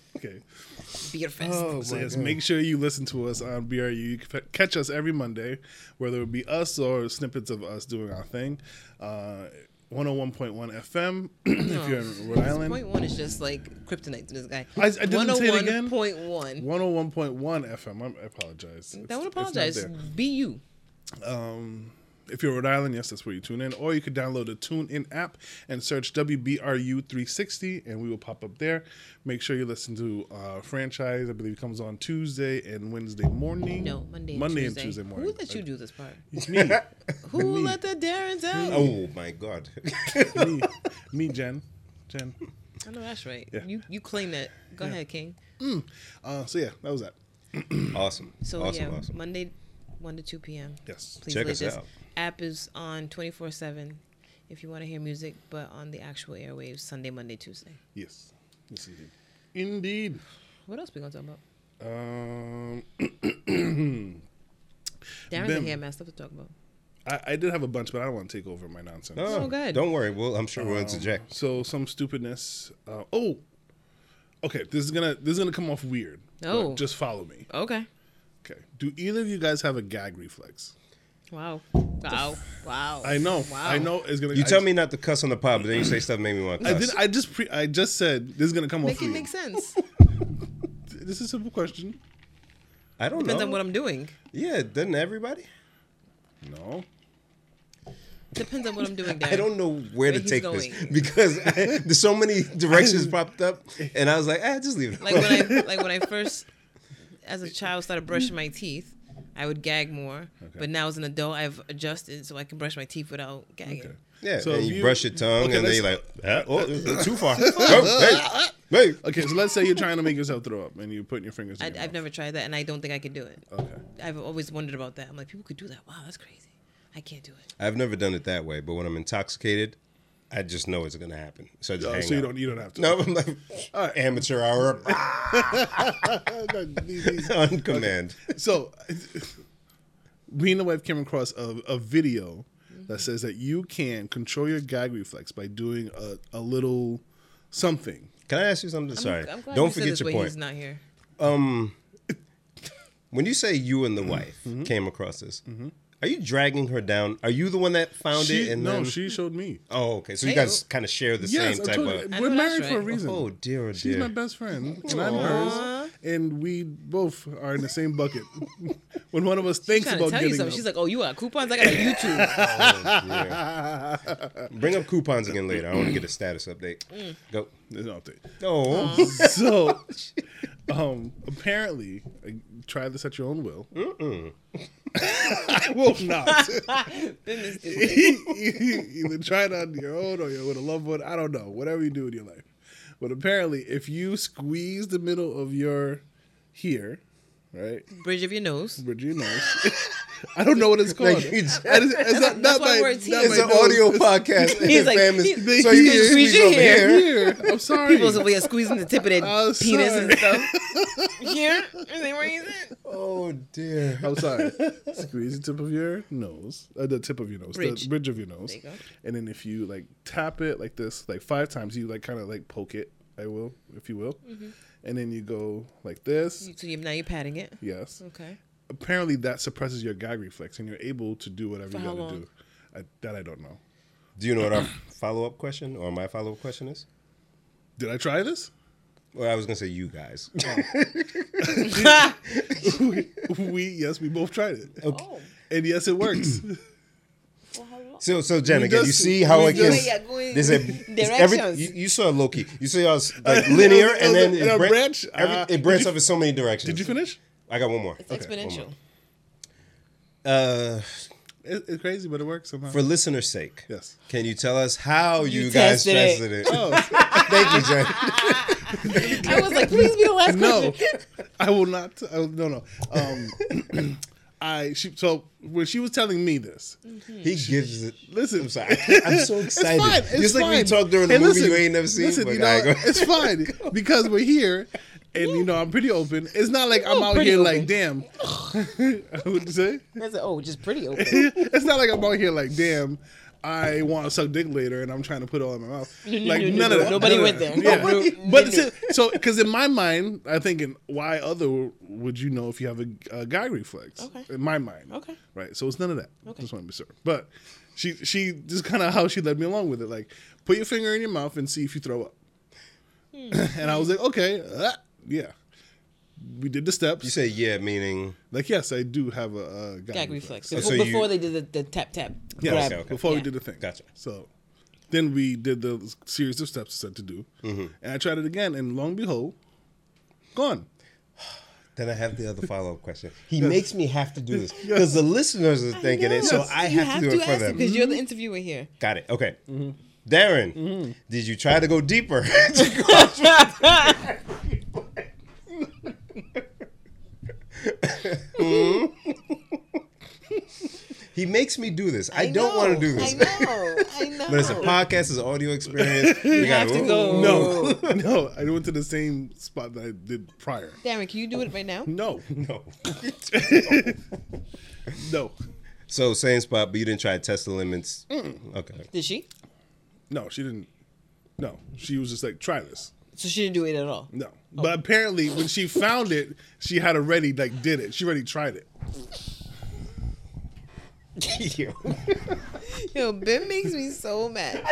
Okay. Bierfest. Oh, So yes, God. make sure you listen to us on BRU. You can catch us every Monday, whether it be us or snippets of us doing our thing. Uh, 101.1 FM if you're in Rhode Island. Point one is just like kryptonite to this guy. I- I didn't say it again. Point one. 101.1 FM. I'm- I apologize. It's- Don't it's apologize. there. Be you. Um, if you're Rhode Island, yes, that's where you tune in. Or you could download the TuneIn app and search WBRU 360, and we will pop up there. Make sure you listen to uh, Franchise. I believe it comes on Tuesday and Wednesday morning. No, Monday and Monday Tuesday. and Tuesday morning. Who let you do this part? It's me. Who Me. let the Darrens out? Oh my God. me, me, Jen, Jen. I know that's right. Yeah. You you claim that. Go ahead, King. Uh, so yeah, that was that. Awesome. So awesome. yeah, awesome. Monday, one to two p.m. Yes. Please Check leave us this. out. App is on twenty four seven. If you want to hear music, but on the actual airwaves, Sunday, Monday, Tuesday. Yes. Yes, indeed. Indeed. What else we gonna talk about? Um, Darren's Them. a hair man stuff to talk about. I, I did have a bunch, but I don't want to take over my nonsense. Oh, Oh, good. Don't worry. Well, I'm sure we'll Um, interject. So some stupidness. Uh, oh, okay. This is gonna this is gonna come off weird. Oh. just follow me. Okay. Okay. Do either of you guys have a gag reflex? Wow. Wow. Wow. I know. Wow. I know. It's gonna. You I tell just- me not to cuss on the pod, but then you say stuff that made me want to I cuss. did. I just pre. I just said this is gonna come off. Make off it weird. make sense. This is a simple question. I don't know. Depends know. on what I'm doing. yeah, doesn't everybody? No. Depends on what I'm doing. Darren. I don't know where to take going. this because there's so many directions popped up, and I was like, ah, just leave it. like when I like when I first as a child started brushing my teeth, I would gag more. But now as an adult, I've adjusted so I can brush my teeth without gagging. Okay. yeah, So and you, you- brush your tongue, Okay, and then you're like, ah, oh, too far. oh, hey, hey. Okay. So let's say you're trying to make yourself throw up, and you're putting your fingers. In I, your I've mouth. never tried that, and I don't think I could do it. Okay. I've always wondered about that. I'm like, people could do that. Wow, that's crazy. I can't do it. I've never done it that way, but when I'm intoxicated, I just know it's gonna happen. So just hang so you out. don't. You don't have to. No, I'm like amateur hour These- these- on command. so, me and the wife came across a, a video that says that you can control your gag reflex by doing a, a little something. Can I ask you something? I'm- Sorry, I'm glad don't you said forget this your point. He's not here. Um, when you say you and the wife Mm-hmm. came across this, are you dragging her down? Are you the one that found She, it? And no, then, she showed me. Oh, okay. So you Hey, guys kind of share the Yes, same type told of. you, I we're know that's married for a reason. Oh dear, oh She's my best friend, and I'm hers, and we both are in the same bucket. when one of us thinks Trying to about tell getting something. up, She's like, "Oh, you got coupons? I got a YouTube." Oh, dear. Bring up coupons again later. I want to get a status update. Mm. Go. There's no update. Oh, so um apparently uh, try this at your own will. I will not. Either try it on your own or you're with a loved one. I don't know. Whatever you do in your life. But apparently if you squeeze the middle of your here right? Bridge of your nose. bridge of your nose i don't know what it's called Like you just- That is- it's not, That's not why my, we're a it's an nose. audio It's podcast. He's like, famous. he- so you he- can squeeze squeeze your hair. here. here i'm sorry People's over here squeezing the tip of their I'm penis and stuff. Here, is that where he's at? Oh dear. I'm sorry. Squeeze the tip of your nose, uh, the tip of your nose, Bridge. the bridge of your nose, There you go. and then if you like tap it like this, like five times, you like kind of like poke it. I will, if you will, Mm-hmm. and then you go like this. So you, now you're patting it. Yes. Okay. Apparently, that suppresses your gag reflex, and you're able to do whatever For you how got to long? do. I, that I don't know. Do you know what our follow up question or my follow up question is? Did I try this? Well, I was gonna say you guys. we yes, we both tried it, Oh. and yes, it works. Well, how long? So, so Jen, We again, you see how we I can. just- Yeah, going There's a there's every, you, you saw Loki. You see how it's like linear, and then it, bran- branch? every- Uh, it branches off in so many directions. Did you finish? I got one more. It's Okay, exponential. more. Uh, It, it's crazy, but it works somehow. for listeners' sake, yes. can you tell us how you, You guys tested it. tested it? Oh Thank you, Jen. I was like, please be the last no, question. I will not. I will, no, no. Um, I she so when she was telling me this, He gives it. listen. I'm sorry. I'm so excited. It's fine. It's Just like fine. we talked during the Hey, movie listen, you ain't never seen. Listen, but you know, it's fine because we're here, and you know I'm pretty open. It's not like I'm Oh, out here open. like damn. What'd you say? Said, oh, just pretty open. It's not like I'm out here like damn. I want to suck dick later, and I'm trying to put it all in my mouth. Like no, none no. of that. Nobody went there. Yeah. No, no, but no, it's no. so because in my mind, I'm thinking, why other would you know if you have a, a gag reflex? Okay. In my mind. Okay. Right. So it's none of that. Okay. Just want to be sure. But she she just kind of how she led me along with it. Like, put your finger in your mouth and see if you throw up. Hmm. and I was like, okay, yeah. We did the steps. You say yeah, meaning like, yes, I do have a, a gag, Gag reflex. reflex. So Before, you- before they did the, the tap tap Yes, grab. okay, okay. before we did the thing. Gotcha. So then we did the series of steps I said to do, Mm-hmm. and I tried it again, and lo and behold, gone. Then I have the other follow up question. He makes me have to do this because the listeners are thinking it, so I You have, to do it for ask them. because you're the interviewer here. Got it. Okay. Darren, did you try to go deeper? He makes me do this. I, don't want to do this. I know. I know. But it's a podcast, it's an audio experience. You have to go. No, no, I went to the same spot that I did prior. Darren, can you do it right now? No, No. no, So same spot, but you didn't try to test the limits. Okay. Did she? no. She didn't. No, she was just like, try this. So she didn't do it at all. No, but apparently when she found it, she had already like did it. She already tried it. Yo, Yo Ben makes me so mad.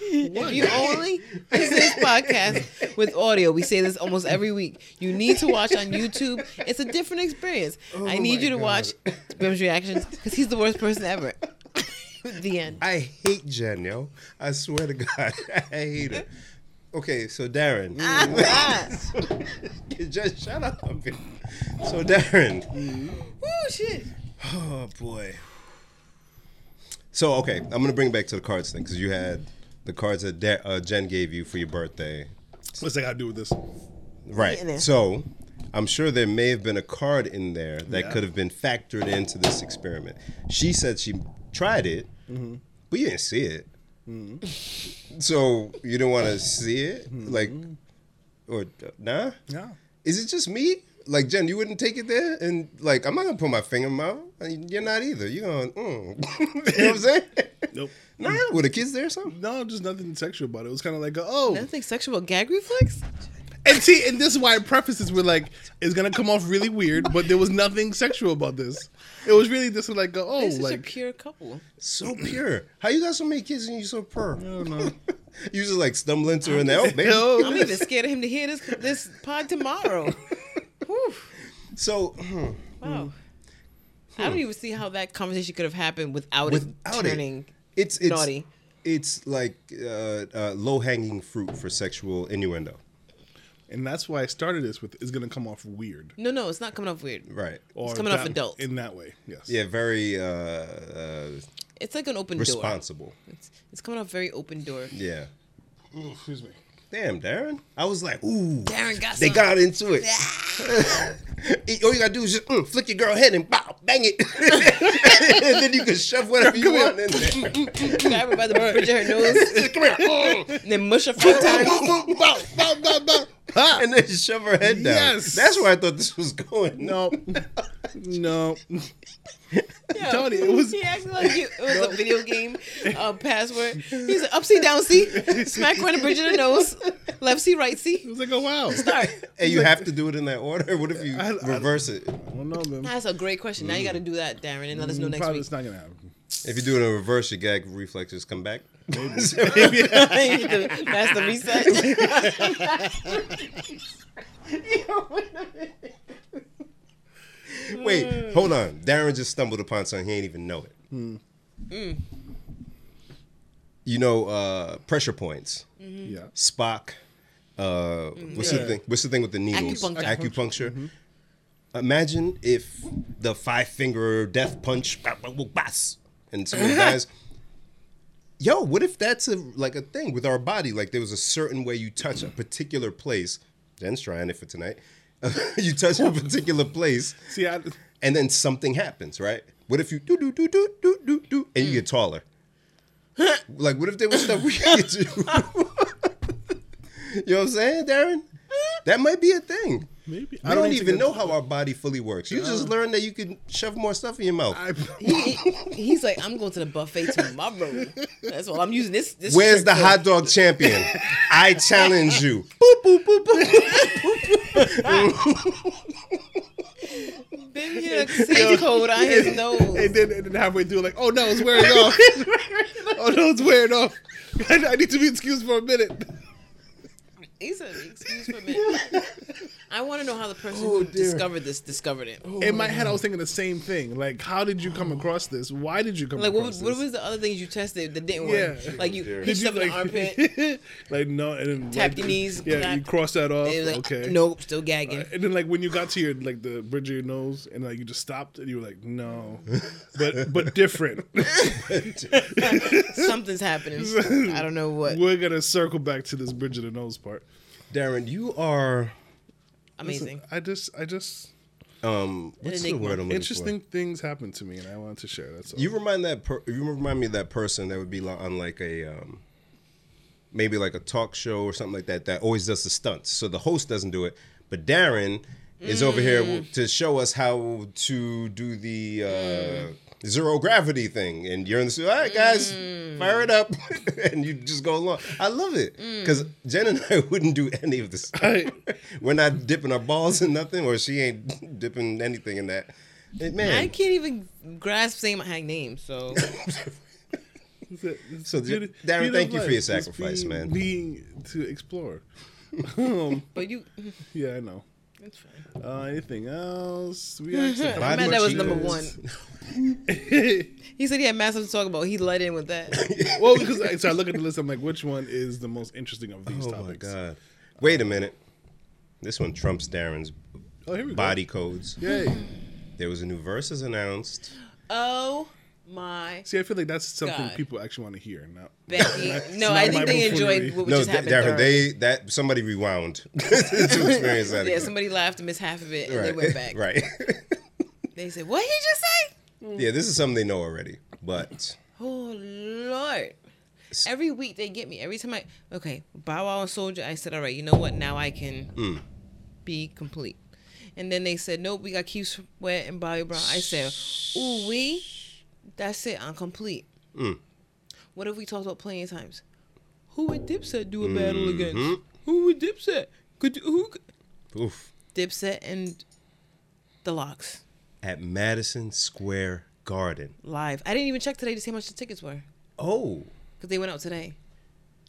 If you only listen to this podcast with audio, we say this almost every week. You need to watch on YouTube. It's a different experience. I oh need you to God. watch Ben's reactions because he's the worst person ever. the end. I hate Jen, yo. I swear to God, I hate her. Okay, so Darren, Ah, just shut up. So Darren, oh shit. oh boy. So okay, I'm gonna bring it back to the cards thing because you had the cards that Da- uh, Jen gave you for your birthday, What's that got to do with this? right? So I'm sure there may have been a card in there that Yeah. could have been factored into this experiment. She said she tried it, Mm-hmm. but you didn't see it. So you don't want to see it, Mm-hmm. like, or nah? Yeah. Is it just me? Like Jen, you wouldn't take it there, and like I'm not gonna put my finger in my mouth. You're not either. You're going, mm. you know what I'm saying? Nope. Nah, were the kids there or something? No, just nothing sexual about it. It was kind of like, a, oh, Nothing sexual gag reflex? And see, and this is why I preface this with like, it's gonna come off really weird, but there was nothing sexual about this. It was really just like, a, oh, They're such a like, pure couple. So pure. How you got so many kids and you so pure? I don't know. You just like stumble into her and oh, baby. I'm even scared of him to hear this this pod tomorrow. Whew. So Wow. I don't even see how that conversation could have happened without, without it turning. it, it's it's naughty. It's like uh, uh, low hanging fruit for sexual innuendo. And that's why I started this with. It's gonna come off weird, No, no, it's not coming off weird. Right. or coming off adult. in that way. Yes. Yeah, very uh, uh, It's like an open door. responsible. It's, it's coming off very open door. Yeah. Ooh, excuse me. Damn, Darren. I was like, ooh. Darren got They some. got into it. All you gotta do is just mm, flick your girl head and bow, bang it, and then you can shove whatever you want in there. Grab her by the bridge of her nose, Come here, Mm. and then mush her five times. bow, bow, bow, bow. Ha! and then shove her head down. Yes. That's where I thought this was going. No, no. Yo, Tony, it was- He acted like it was a video game uh, password. He's like, up C, down C, smack her on the bridge of the nose, left C, right It C. was like, oh wow. Start. And you have to do it in that order. What if you I- I- reverse it? I don't know, man. That's a great question. Now you got to do that, Darren, and let us know next Probably week. it's not gonna happen. If you do it in reverse, your gag reflexes come back. That's the reset. Wait, Hmm. hold on. Darren just stumbled upon something he ain't even know it. Hmm. You know, uh, pressure points. Mm-hmm. Yeah. Spock. Uh, mm-hmm. what's the thing? What's the thing with the needles? Acupuncture. Acupuncture. Mm-hmm. Imagine if the five finger death punch, and some of the guys. Yo, what if that's a like a thing with our body? Like there was a certain way you touch a particular place. Jen's trying it for tonight. you touch a particular place, See, I, and then something happens, right? What if you do do do do do do do and you get mm. taller? like, what if there was stuff we could do? you know what I'm saying, Darren? That might be a thing. maybe I don't, think even know how our body fully works. You just uh. learned that you can shove more stuff in your mouth. I, He- he- he's like, I'm going to the buffet tomorrow. That's all. I'm using this. this Where's the for- hot dog champion? I challenge you. Boop, boop, boop, boop. Baby, he had a safe code on his nose. and then, and then halfway through, like, oh no, it's wearing off. oh no, it's wearing off. I need to be excused for a minute. He said, excuse for a minute. I want to know how the person Oh, who dear. discovered this discovered it. In my head, I was thinking the same thing. Like, how did you come oh. across this? Why did you come across this? Like what? across Was, what this? was the other things you tested that didn't Yeah. work? Like you oh, Dear. hit yourself in the armpit. like no, and then Tapped like, your knees, Yeah, clap. you cross that off. Like, okay. Nope, still gagging. And then like when you got to your like the bridge of your nose and like you just stopped and you were like no, but but different. Something's happening. I don't know what. We're gonna circle back to this bridge of the nose part. Darren, you are Amazing. I just I just um what's the word I'm looking interesting things happen to me and I wanted to share. That's all. You remind that per- you remind me of that person that would be like, on like a um maybe like a talk show or something like that that always does the stunts. So the host doesn't do it, but Darren is over here Mm. to show us how to do the uh, zero gravity thing. And you're in the studio, all right, guys, Mm. fire it up. and you just go along. I love it. Mm. Because Jen and I wouldn't do any of this. I- We're not dipping our balls in nothing, or she ain't dipping anything in that. Hey, man, I can't even grasp saying my name. So So, Darren, thank of you for your sacrifice, being- man. Being to explore. um, but you, yeah, I know. it's fine. Uh, anything else? We actually I'm Body mad that was number one. He said he had massive to talk about. He let in with that. well, because I, so I look at the list, I'm like, which one is the most interesting of these Oh topics? my god! Wait a minute. This one trumps Darren's Oh, here we body codes. Yay! There was a new Verzuz announced. Oh my See, I feel like that's something God. people actually want to hear. Not Becky. No, not I think they enjoyed what no, just happened. Darren, they that somebody rewound to experience that. yeah, again. somebody laughed and missed half of it, and they went back. right. They said, "What did he just say?" Yeah, this is something they know already, but Oh Lord! Every week they get me. Every time I okay, Bow Wow and Soldier. I said, "All right, you know what? Now I can Mm. be complete." And then they said, "Nope, we got Keith Sweat and Bobby Brown." I said, "Ooh, we." That's it. I'm complete. Mm. What if we talked about plenty of times? Who would Dipset do a battle Mm-hmm. against? Who would Dipset? Could who? Could? oof. Dipset and the LOX At Madison Square Garden. live. I didn't even check today to see how much the tickets were Oh, because they went out today.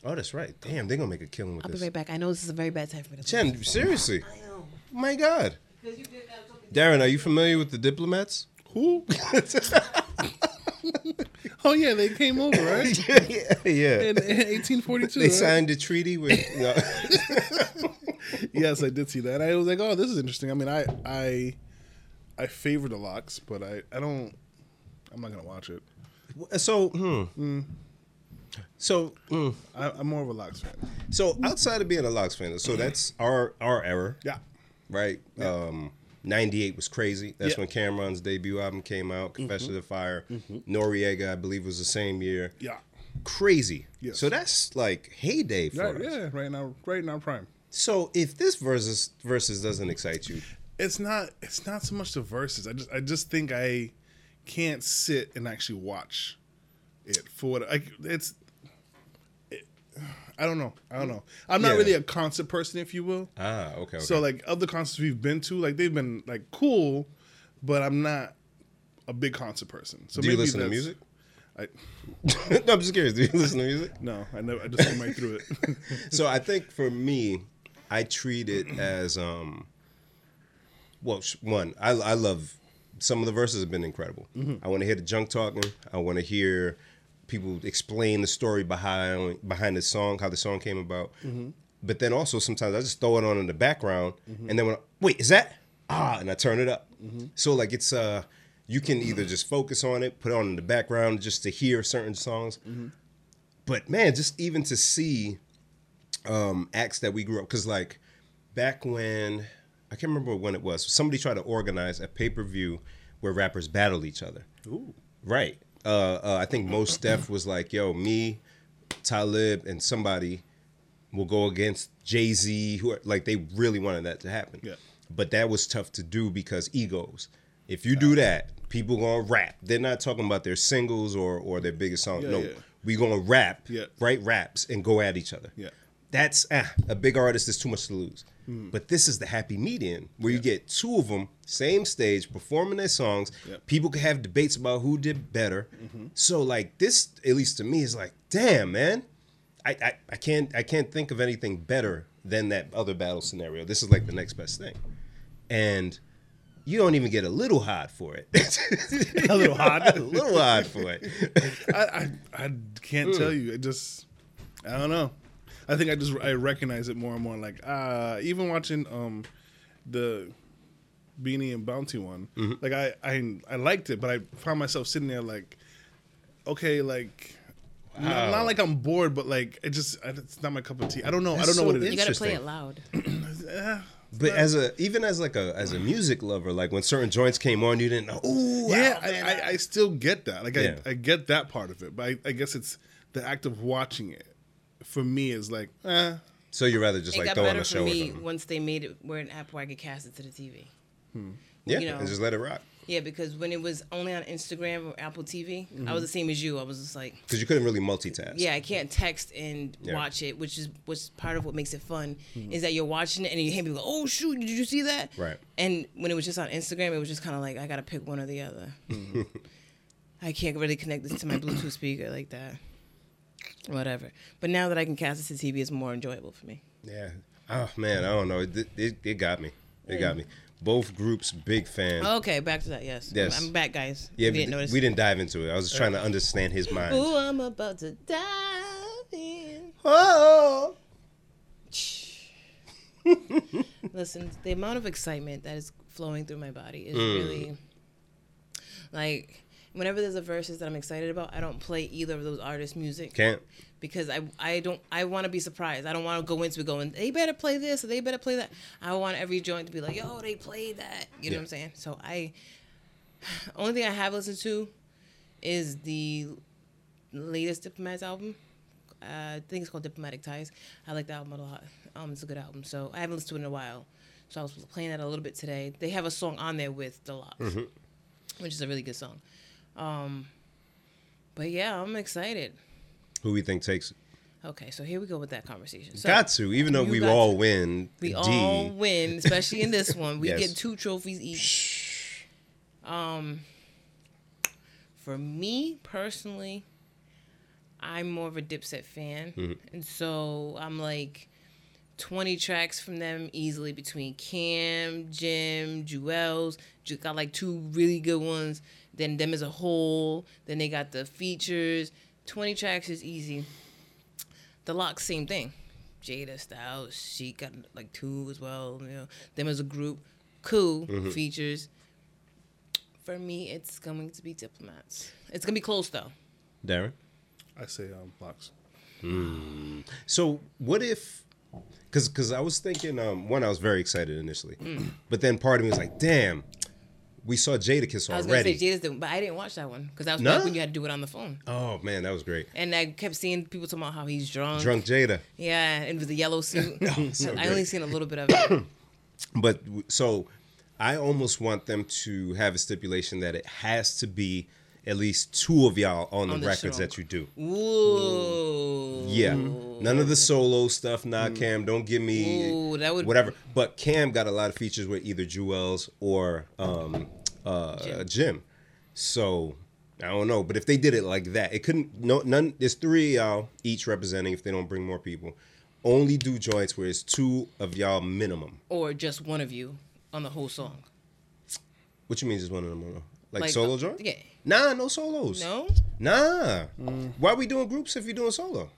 oh, that's right. Damn, they're gonna make a killing with I'll be this. right back. I know this is a very bad time for me to. Jen, seriously? I know. My God, 'Cause you did that talking- Darren, are you familiar with the diplomats? who? oh yeah, they came over right yeah, yeah. in, in 1842. They right? signed a treaty with. No. yes, I did see that. I was like, oh, this is interesting. I mean, I I I favor the LOX, but I I don't. I'm not gonna watch it. so, hmm. So, hmm. I, I'm more of a LOX fan. so outside of being a LOX fan, so that's our our era, Yeah. right? Um, '98 was crazy. That's Yeah. when Cam'ron's debut album came out. Confession of the Fire. Noreaga, I believe, was the same year. Yeah. Crazy. Yes. So that's like heyday for Right, us. yeah, right now, right now, prime. So if this versus versus doesn't excite you, It's not. It's not so much the Verzuz. I just. I just think I can't sit and actually watch it for what. I, it's. It, I don't know. I don't know. I'm not Yeah. really a concert person, if you will. ah, okay. okay. So like other concerts we've been to, like they've been like cool, but I'm not a big concert person. So do you maybe listen to music? I, no, I'm just curious. Do you listen to music? no, I never. I just went right through it. so I think for me, I treat it as um. Well, one, I I love some of the Verzuz have been incredible. I want to hear the junk talking. I want to hear people explain the story behind behind the song, how the song came about. But then also sometimes I just throw it on in the background, and then when I, wait, is that ah, and I turn it up. So like it's uh, you can either just focus on it, put it on in the background just to hear certain songs. But man, just even to see um, acts that we grew up because like back when I can't remember when it was. Somebody tried to organize a pay per view where rappers battled each other. Ooh. Right. Uh, uh, I think Mos Def was like, "Yo, me, Talib, and somebody will go against Jay Z." Who are, like they really wanted that to happen. Yeah. But that was tough to do because egos. If you do that, people gonna rap. They're not talking about their singles or or their biggest song. Yeah, no, yeah. we gonna rap, Yeah. write raps, and go at each other Yeah. that's ah, a big artist is too much to lose. Hmm. But this is the happy median where you get two of them, same stage, performing their songs. Yep. Mm-hmm. People can have debates about who did better. So like this, at least to me, is like, damn man, I, I I can't I can't think of anything better than that other battle scenario. This is like the next best thing, and you don't even get a little hot for it. A little hot. a little hot for it. I, I, I can't tell you. It just, I don't know. I think I just I recognize it more and more. Like uh, even watching um, the Beenie and Bounty one, like I, I I liked it, but I found myself sitting there like, okay, like. Not, Wow. not like I'm bored, but like it just it's not my cup of tea. I don't know. I don't know what it is. You gotta play it loud. But as a even as like a as a music lover, like when certain joints came on, you didn't know. Ooh, yeah, I, I, I still get that. Like Yeah. I, I get that part of it, but I, I guess it's the act of watching it. For me, is like, eh, so you rather just It like throw on better a for show or me something. once they made it where an app where I could cast it to the TV. Hmm. Yeah, you know. and just let it rock Yeah, because when it was only on Instagram or Apple TV, I was the mhm. same as you. I was just like, because you couldn't really multitask. yeah, I can't text and Yeah. watch it, which is what's part of what makes it fun hmm. is that you're watching it and you hear people go, "Oh shoot, did you see that?" Right. And when it was just on Instagram, it was just kind of like I gotta pick one or the other. I can't really connect this to my Bluetooth speaker like that. Whatever. But now that I can cast it to TV, it's more enjoyable for me. Yeah. Oh man, I don't know. It it, it got me. It got me. Both groups big fan. Okay, back to that. Yes. Yes. I'm, I'm back, guys. yeah, we, didn't we didn't dive into it. I was just trying to understand his mind. Ooh, I'm about to dive in. Oh. Listen, the amount of excitement that is flowing through my body is Mm. really like whenever there's a Verzuz that I'm excited about, I don't play either of those artists' music Can't. because I I don't I want to be surprised. I don't want to go into it going they better play this or they better play that. I want every joint to be like, yo, they played that. You know Yeah. what I'm saying? So I only thing I have listened to is the latest Diplomats album. Uh, I think it's called Diplomatic Ties. I like that album a lot. Um, it's a good album. So I haven't listened to it in a while. So I was playing that a little bit today. They have a song on there with The LOX, which is a really good song. Um, but yeah, I'm excited. Who we think takes it? Okay, so here we go with that conversation. So got to, even though we all to. win. we D. all win, especially in this one. We Yes. get two trophies each. Um, for me personally, I'm more of a Dipset fan, Mm-hmm. and so I'm like 20 tracks from them easily between Cam, Jim, Juelz. Ju- Got like two really good ones. Then them as a whole. Then they got the features. 20 tracks is easy. The LOX, same thing. Jada Styles, she got like two as well. You know, them as a group, cool features. For me, it's going to be diplomats. It's gonna be close though. Darren. I say um, LOX. So what if? Because because I was thinking, um, one, I was very excited initially, but then part of me was like, damn, we saw Jadakiss I was gonna say Jada's, the, but I didn't watch that one because that was No? back when you had to do it on the phone. oh man, that was great. And I kept seeing people talking about how he's drunk. Drunk Jada. Yeah, and it was a yellow suit. so I only seen a little bit of it. But so I almost want them to have a stipulation that it has to be at least two of y'all on the On the records song. that you do. Ooh. Yeah. None of the solo stuff, nah, Cam. Don't give me Ooh, that would- whatever. But Cam got a lot of features with either Juelz or um, uh, Jim. Jim. So I don't know. But if they did it like that, it couldn't. No, none. There's three of y'all each representing. If they don't bring more people, only do joints where it's two of y'all minimum. Or just one of you on the whole song. What you mean? Just one of them? Like, Like, solo uh, joint? yeah. Nah, no solos. No? Nah. Why are we doing groups if you're doing solo?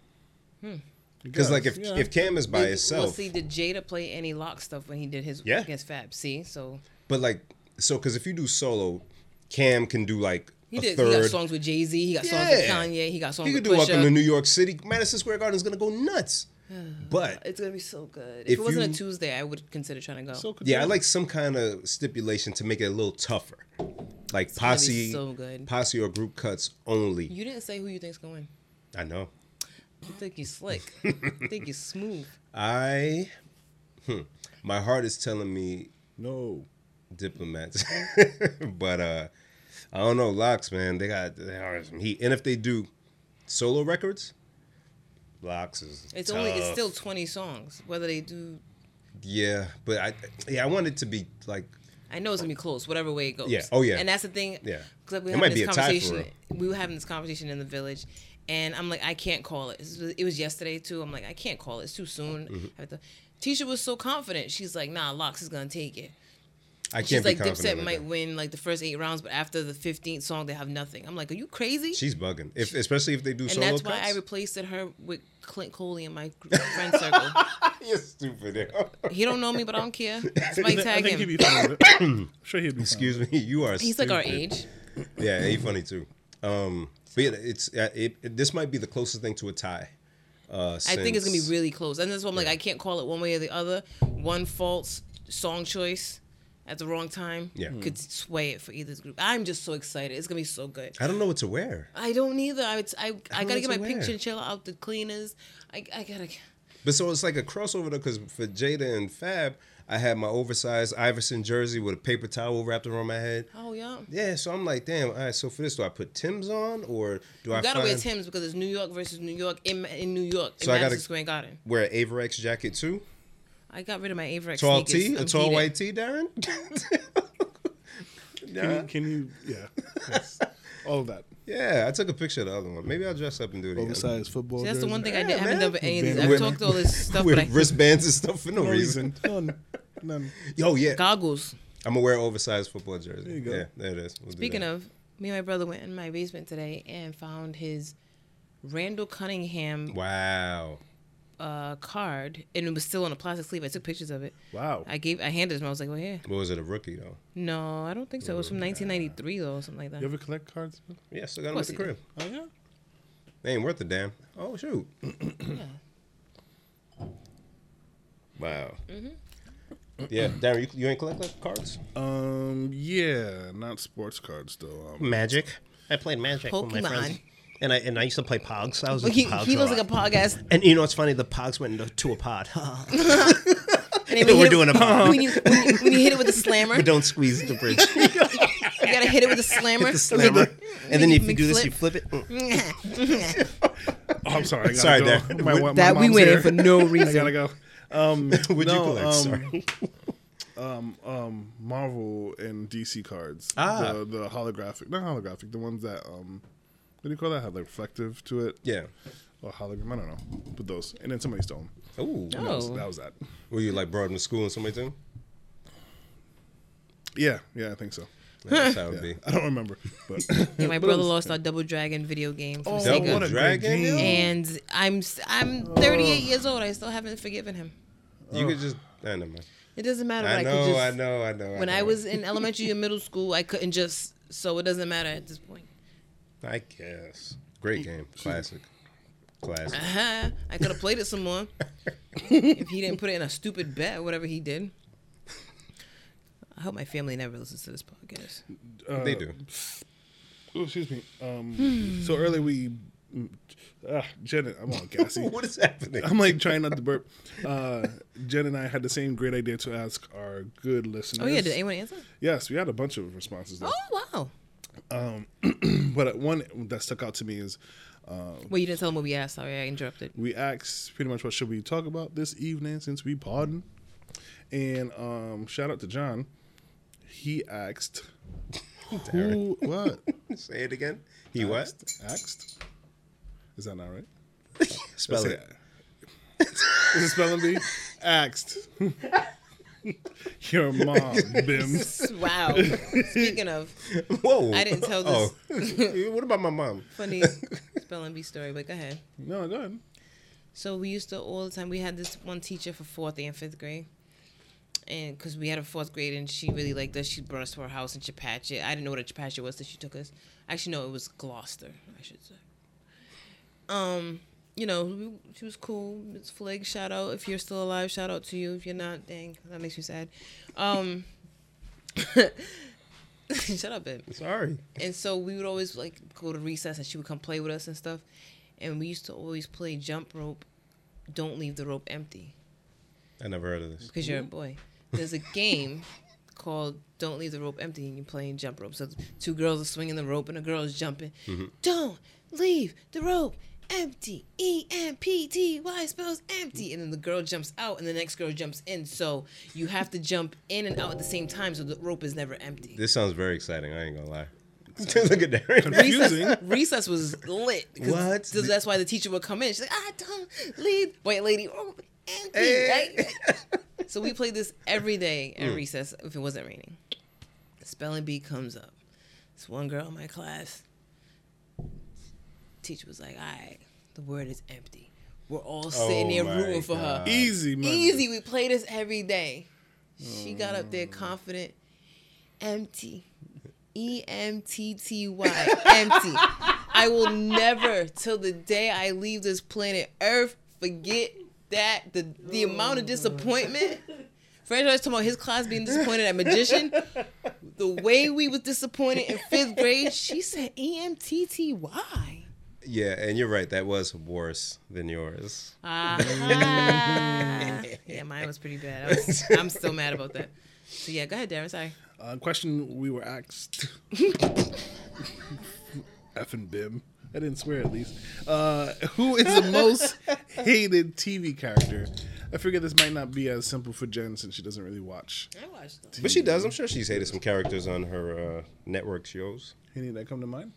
Because like if Yeah. if Cam is by Did- itself, Well, see, did Jada play any lock stuff when he did his Yeah. against Fab? See, so but like so because if you do solo, Cam can do like he a did. third. He got songs with Jay Z. He got songs with Yeah. Kanye. He got songs He with could do Welcome to New York City. Madison Square Garden is gonna go nuts. But It's gonna be so good. If, If it wasn't you- a Tuesday, I would consider trying to go. So could yeah, I like some kind of stipulation to make it a little tougher, like gonna be posse, so good. posse or group cuts only. you didn't say who you think's going. I know. You think you slick. you think you smooth. I, hmm, my heart is telling me no. Diplomats, but uh, I don't know. LOX, man, they got they are some heat. And if they do solo records, LOX is It's only it's still twenty songs. Whether they do, yeah, but I yeah I want it to be like I know it's gonna be close. Whatever way it goes. Yeah. Oh, yeah. And that's the thing. Yeah. Because we were might having be this a tie for conversation. We were having this conversation in the village, and I'm like, I can't call it. It was yesterday too. I'm like, I can't call it. It's too soon. Mm-hmm. I have to- Tisha was so confident. She's like, "Nah, LOX is gonna take it." I can't She's be like. Dipset might win like the first eight rounds, but after the fifteenth song, they have nothing. I'm like, "Are you crazy?" She's bugging. If especially if they do and solo that's why cuts. I replaced her with Clint Coley in my gr- friend circle. You're stupid. yo. He don't know me, but I don't care. Somebody I think tag he'd him. be fine with it. I'm sure he'd be Excuse me. You are. He's like our age. Yeah, he's funny too. Um, but yeah, it's uh, it, it, this might be the closest thing to a tie. Uh, I think it's gonna be really close, and that's why I'm like, I can't call it one way or the other. One false song choice at the wrong time Yeah. Hmm. could sway it for either group. I'm just so excited. It's gonna be so good. I don't know what to wear. I don't either. I I, I, know gotta get my to pink wear. chinchilla out the cleaners. I I gotta. But so it's like a crossover though, because for Jada and Fab, I had my oversized Iverson jersey with a paper towel wrapped around my head. Oh yeah. Yeah, so I'm like, damn. All right, so for this, do I put Tim's on or do I You gotta find, wear Tim's because it's New York versus New York in in New York in So I gotta- Madison Square Garden. wear an Avirex jacket too? I got rid of my Avirex Tall sneakers. tee, tall white tee, Darren. Can you, can you yeah. Yes. All of that. yeah, I took a picture of the other one. Maybe I'll dress up and do it again. Oversized football. See, that's the one thing I Yeah, did. I haven't man. done any of these. With- I've talked all this stuff, with but I wristbands and stuff for no, No reason. reason. None. None. Yo, yeah, goggles. I'm gonna wear an oversized football jersey. There you go. Yeah, there it is. We'll Speaking of, me and my brother went in my basement today and found his Randall Cunningham wow, uh, card, and it was still on a plastic sleeve. I took pictures of it. Wow. I gave, I handed it to him. I was like, "Well, here." what was it? A rookie though? No, I don't think so. It was from 1993 though, or something like that. You ever collect cards? Yeah, still got Of him at the crib. Oh yeah. They ain't worth a damn. Oh shoot. Yeah. Wow. Mm-hmm. Yeah, Darren, you, you ain't collect like cards? Um. Yeah. Not sports cards though. Um, Magic. I played Magic with my friends. Pokemon. And I and I used to play Pogs. I was Look, into he, Pogs he a looks like a podcast. And you know what's funny? The Pogs went into to a pod. And then We're doing hit a pod. when you, when you when you hit it with a slammer, but don't squeeze the bridge. you gotta hit it with a slammer. the slammer. and then Make if you do this, you flip it. Oh, I'm sorry. I gotta Sorry, go. Dad. My- my that we mom's went in for no reason. I reason. gotta go. Um, What'd you collect? um, Sorry. um, um, Marvel and DC cards. Ah. The, the holographic, not holographic, the ones that um, what do you call that? Have like reflective to it Yeah. or hologram? I don't know. But those, and then somebody stole them. Ooh. That, was, Oh. that was that. Were you like brought him to school and somebody too? Yeah, yeah, I think so. That's how it Yeah. be. I don't remember, but Yeah, my but brother was- lost our Double Dragon video game from Oh, Sega. what a great Dragon, game! and I'm s- I'm 38 years old. I still haven't forgiven him. You could oh. just. I never mind. It doesn't matter. I I, know, could just, I know, I know. When I know. was in elementary and middle school, I couldn't just. So it doesn't matter at this point. I guess. Great game. Classic. Classic. Uh-huh. I could have played it some more if he didn't put it in a stupid bet or whatever he did. I hope my family never listens to this podcast. uh, they do. Oh, excuse me. Um, so earlier we, ah, Jen, I'm all gassy. What is happening? I'm like trying not to burp. Uh, Jen and I had the same great idea to ask our good listeners. Oh yeah, did anyone answer? Yes, we had a bunch of responses. Though. Oh wow. But one that stuck out to me is Uh, Well, you didn't tell them what we asked. Sorry, I interrupted. we asked pretty much what should we talk about this evening since we pardon. And um, shout out to John. He asked, "Who? What? Say it again. He what? Asked? Asked? Is that not right? Spell Let's it. Is it spelling bee? Asked. Your mom, Bim. Wow. Speaking of Whoa. I didn't tell Oh. what about my mom? funny spelling bee story, but go ahead. No, go ahead. So we used to all the time. We had this one teacher for fourth and fifth grade, and because we had a fourth grade, and she really liked us, she brought us to her house in Chepachet. I didn't know what a Chepachet was, so she took us. Actually, no, it was Glocester, I should say. Um, you know, she was cool. Miss Flig, shout out if you're still alive. Shout out to you. If you're not, dang, that makes me sad. Um, shut up, babe. Sorry. And so we would always like go to recess and she would come play with us and stuff. And we used to always play jump rope, don't leave the rope empty I never heard of this. because you're a boy. There's a game called Don't Leave the Rope Empty and you're playing jump rope. So two girls are swinging the rope and a girl is jumping. Don't leave the rope empty. E M P T Y spells empty. And then the girl jumps out and the next girl jumps in. So you have to jump in and out at the same time so the rope is never empty. This sounds very exciting. I ain't gonna lie. Look at Darren. Confusing. recess, recess was lit. 'cause- What? 'cause that's why the teacher would come in. She's like, I don't leave. White lady, oh, empty, Hey. right? so we played this every day at recess if it wasn't raining. Spelling bee comes up. This one girl in my class. Teacher was like, "All right, the word is empty." We're all oh sitting Oh there rooting for her. Easy money. Easy. We play this every day. She got up there mm. confident. Empty. E M T T Y. Empty. I will never, till the day I leave this planet Earth, forget that. The the amount of disappointment. French was talking about his class being disappointed at magician. The way we was disappointed in fifth grade, she said E M T T Y. Yeah, and you're right. That was worse than yours. Ah. yeah, mine was pretty bad. I was, I'm still mad about that. So yeah, go ahead, Darren. Sorry. Uh, question we were asked. F and Bim. I didn't swear at least. Uh, who is the most hated TV character? I figure this might not be as simple for Jen since she doesn't really watch. I watched them. But she does. I'm sure she's hated some characters on her uh, network shows. Any that come to mind?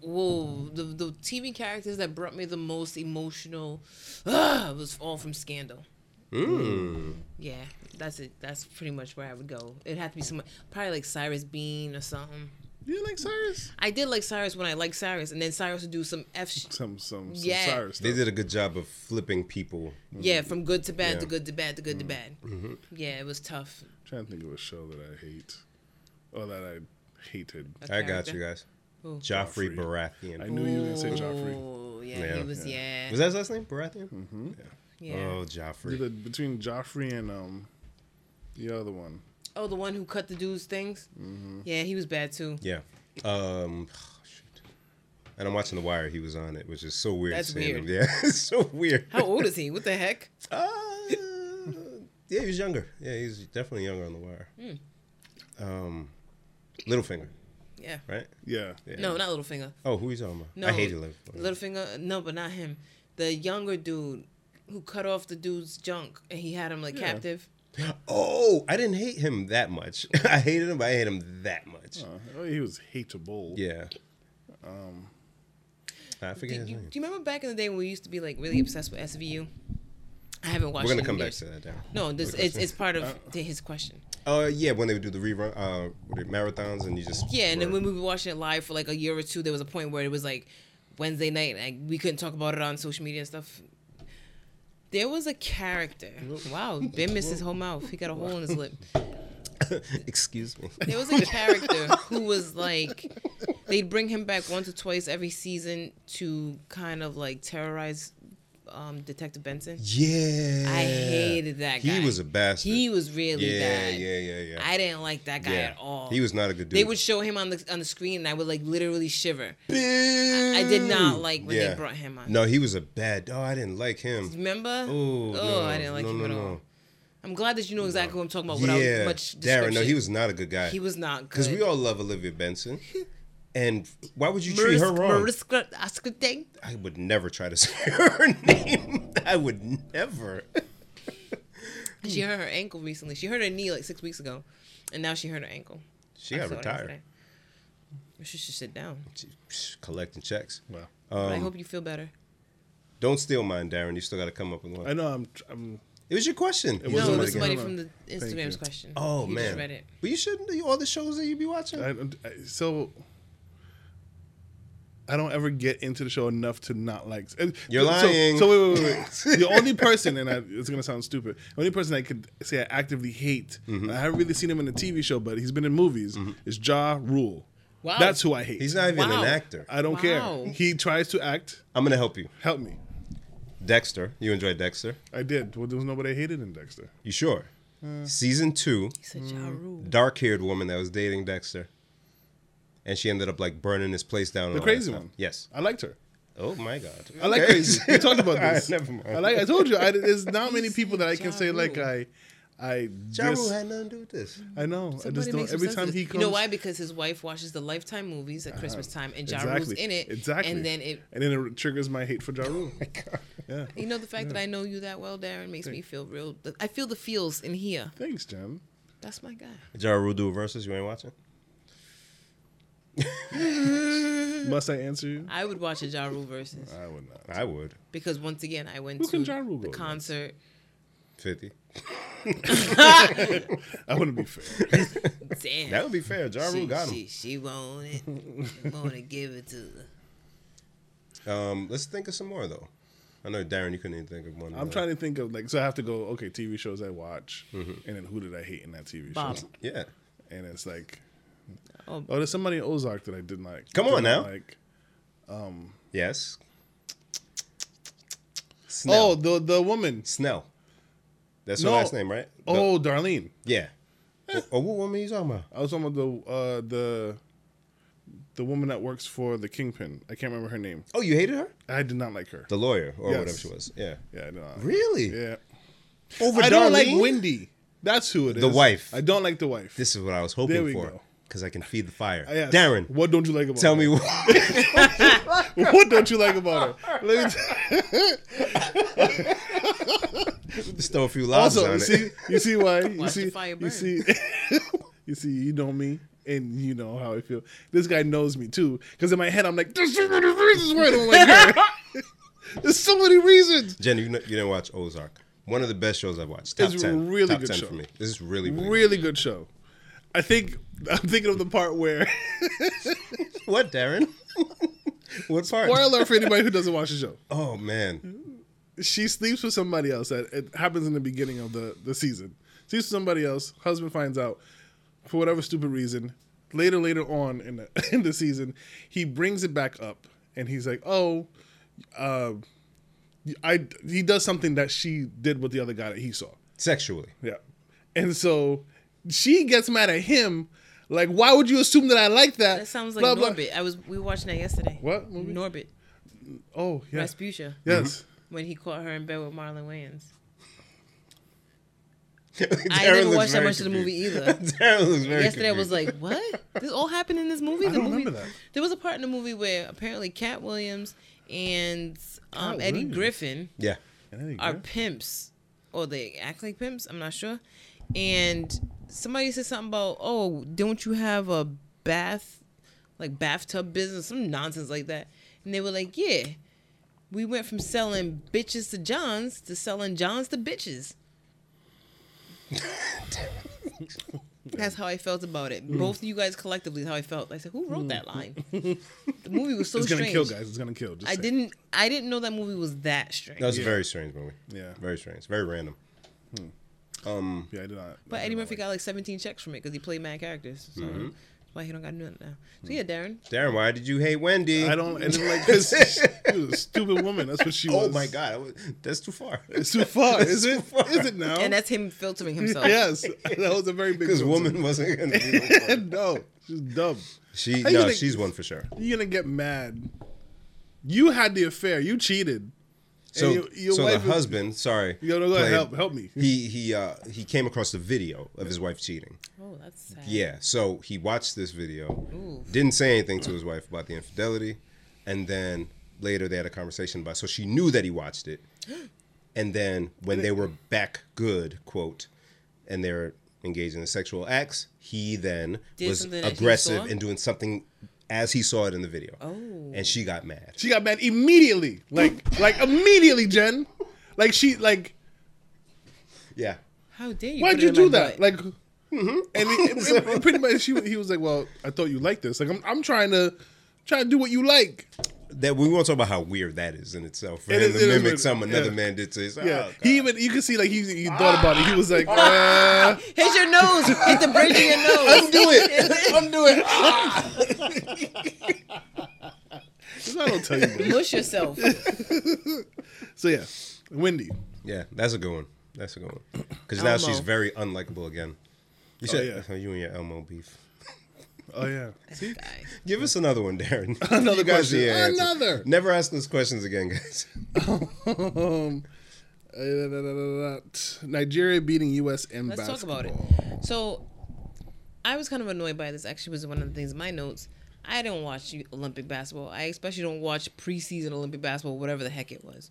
Whoa, the the TV characters that brought me the most emotional uh, was all from Scandal. Mm. Yeah, that's it. That's pretty much where I would go. It had to be some probably like Cyrus Beene or something. You like Cyrus? I did like Cyrus when I liked Cyrus, and then Cyrus would do some f. Sh- Some some, some Yeah. Cyrus They did a good job of flipping people. yeah, from good to bad Yeah. to good to bad to good to bad. Yeah, it was tough. trying to think of a show that I hate, or that I hated. A I got you guys. Who? Joffrey Joffrey. Baratheon. I knew you were gonna say Joffrey. Oh, yeah, Yeah. he was. Yeah, Was that his last name? Baratheon? Mm-hmm. yeah. Oh, Either Joffrey. between Joffrey and um, the other one. Oh, the one who cut the dude's things. Mm-hmm. Yeah, he was bad too. Yeah. Um, shoot. And I'm watching The Wire. He was on it, which is so weird. That's seeing weird. Him. Yeah, it's so weird. How old is he? What the heck? Uh, yeah, he was younger. Yeah, he's definitely younger on The Wire. Hmm. Um, Littlefinger, Yeah. right? Yeah. Yeah. No, not Littlefinger. Oh, who you talking about? No, I hated Littlefinger. Littlefinger. No, but not him. The younger dude who cut off the dude's junk and he had him like Yeah. captive. Oh, I didn't hate him that much. I hated him, but I hate him that much. Uh, oh, he was hateable. Yeah. Um, I Do forget you, his do you remember back in the day when we used to be like really obsessed with SVU? I haven't watched. It. We're gonna it in come back to that. Down. No, this it's it's part of the- his question. Uh, yeah, when they would do the rerun, uh, what are it, marathons, and you just Yeah, and then when we were watching it live for like a year or two, there was a point where it was like Wednesday night, like we couldn't talk about it on social media and stuff. There was a character. Wow, Ben missed his whole mouth. He got a hole in his lip. excuse me. There was a character who was like, they'd bring him back once or twice every season to kind of like terrorize um, Detective Benson. Yeah, I hated that guy. He was a bastard. He was really yeah, bad. yeah, yeah, yeah. I didn't like that guy yeah. at all. He was not a good dude. They would show him on the on the screen, and I would like literally shiver. I did not like when they brought him on. No, he was a bad. Oh, I didn't like him. Remember? Oh, oh, no, I didn't like no, him no, at no. all. I'm glad that you know exactly what I'm talking about without Yeah, much Darren. No, he was not a good guy. He was not good. because we all love Olivia Benson. And why would you treat her wrong? Mariska Asketing? I would never try to say her name. I would never. She hurt her ankle recently. She hurt her knee like six weeks ago, and now she hurt her ankle. She I got saw retired. She should sit down. She- psh, collecting checks. Wow. But I Um, hope you feel better. don't steal mine, Darren. You still got to come up with one. I know. I'm. I'm It was your question. It No, wasn't it was somebody game. from the Instagram's question. Oh You man, just read it. but you shouldn't do all the shows that you be watching. I, I, so I don't ever get into the show enough to not like. and- You're so, lying. So, wait, wait, wait, wait. the only person, and I, it's gonna sound stupid, the only person I could say I actively hate, Mm-hmm. and I haven't really seen him in a TV show, but he's been in movies, mm-hmm. is Ja Rule. Wow. That's who I hate. He's not even Wow. an actor. I don't Wow. care. He tries to act. I'm gonna help you. Help me. Dexter. You enjoyed Dexter? I did. Well, there was nobody I hated in Dexter. You sure? Uh. Season two, He said Ja mm. Rule. dark-haired woman that was dating Dexter, and she ended up like burning this place down. The crazy one. Yes. I liked her. Oh my God. I like crazy. We talked about All right, this. never mind. I like. I told you. I, there's not many people that I can Ja say like I. I Ja Rule just. had nothing to do with this. I know. I just don't. Every time he comes. You know why? Because his wife watches the Lifetime movies at Christmas uh-huh. time, and Ja Rule's in it. Exactly. And then it. and then it triggers my hate for oh, Ja Rule. yeah. You know, the fact that I know you that well, Darren, makes me feel real. I feel the feels in here. Thanks, Jim. That's my guy. Ja Rule do versus. You ain't watching? Must I answer you? I would watch a Ja Rule versus I would not. I would. because once again I went Who to can Ja Rule the go against? concert. 50. I wouldn't be fair. Damn, That would be fair. Ja Rule she, got him. she, she want it, want to give it to her. Um, let's think of some more though. I know Darren, you couldn't even think of one. I'm trying to think of like so I have to go okay TV shows I watch and then who did I hate in that TV Bob. show Yeah, and it's like Oh. oh there's somebody in Ozark that I didn't like Come Did on now. like um, yes. oh the the woman Snell. That's No. her last name, right? The- oh Darlene yeah. Oh, oh, what woman are you talking about? I was talking about the uh, the the woman that works for the Kingpin I can't remember her name Oh, you hated her? I did not like her The lawyer or Yes. whatever she was. Yeah. yeah I did not Really? yeah Over I don't like Darlene? Wendy that's who it is The wife. I don't like the wife This is what I was There hoping we for. go. Because I can feed the fire. Yes. Darren, what don't you like about tell her? me what. what don't you like about her Let me t- Just throw a few lobs also on you it. see you see why you Watch the see fire you see you see you know me and you know how I feel this guy knows me too because in my head I'm like there's so many reasons why I don't like her there's so many reasons Jen, you, kn- you didn't watch Ozark. One of the best shows I've watched. Top It's a 10. really Top good 10 show. for me. This is really, really, really good show I think I'm thinking of the part where What, Darren? what part? spoiler for anybody who doesn't watch the show Oh, man. she sleeps with somebody else. That it happens in the beginning of the the season. Sleeps with somebody else. Husband finds out for whatever stupid reason. Later, later on in the in the season, he brings it back up, and he's like, "Oh, uh, I." He does something that she did with the other guy that he saw. Sexually. Yeah, and so she gets mad at him. Like, why would you assume that I like that? That sounds like Blah, blah. Norbit. I was we were watching that yesterday. What movie? Norbit, Oh, yeah. Rasputia, Yes. when he caught her in bed with Marlon Wayans. I didn't looks watch that very much of the movie either. Darren looks very Yesterday I was like, "What? This all happened in this movie?" I the don't movie. remember that. There was a part in the movie where apparently Katt Williams and um, Cat Eddie Williams? Griffin yeah. And then he are pimps, or they act like pimps. I'm not sure. And somebody said something about, "Oh, don't you have a bath, like bathtub business, some nonsense like that?" And they were like, "Yeah, we went from selling bitches to Johns to selling Johns to bitches." That's how I felt about it. Mm. Both of you guys collectively is how I felt. I said, "Who wrote that line?" the movie was so strange. It's gonna strange. kill, guys. It's gonna kill. Just I saying. didn't. I didn't know that movie was that strange. That was Yeah. a very strange movie. Yeah. Very strange. Very random. Um, Yeah, I did not. But Eddie Murphy like got like 17 checks from it because he played mad characters. So Mm-hmm. that's why he don't got nothing now. So yeah, Darren. Darren, why did you hate Wendy? I don't. I didn't like this. She was a stupid woman. That's what she was. Oh my God, was- that's too far. It's too far. Is too it? far. Is it now? And that's him filtering himself. yes, that was a very big. Because woman wasn't gonna be no, she's dumb. She How no, gonna- she's one for sure. You're gonna get mad. You had the affair. You cheated. So, your- your so the wife is- husband, sorry, Yo, no, go played- Help, help me. He he uh he came across the video of his wife cheating. Oh, that's sad. Yeah, so he watched this video, Ooh. didn't say anything to his wife about the infidelity, and then later they had a conversation about. So she knew that he watched it, and then when they were back good, quote, and they're engaged in the sexual acts, he then Did was something that he aggressive saw? and doing something as he saw it in the video. Oh. and she got mad. She got mad immediately. Like, like immediately, Jen. Like she, like, Yeah, How dare you? why'd put you it in do my that? butt? Like, mm-hmm. and, he- and- and pretty much, she, he was like, "Well, I thought you liked this. Like, I'm, I'm trying to, trying to do what you like." That we won't talk about how weird that is in itself. For It him is- to it is mimic weird. some another Yeah. man did to his. Yeah, oh, he even you can see like he, he thought about it. He was like, uh, hit your nose. hit the bridge of your nose. undo it, undo it. I don't tell you. That. Mush yourself. So yeah, Wendy. Yeah, that's a good one. That's a good one. Because now she's very unlikable again. You Oh, said yeah. oh, you and your Elmo beef. Oh yeah. See, Guy. Give us another one, Darren. Another You question. need answers. Another. Never ask those questions again, guys. um, uh, Nigeria beating U.S. in Let's talk about it. So, I was kind of annoyed by this. Actually, was one of the things in my notes. I don't watch Olympic basketball. I especially don't watch preseason Olympic basketball, whatever the heck it was.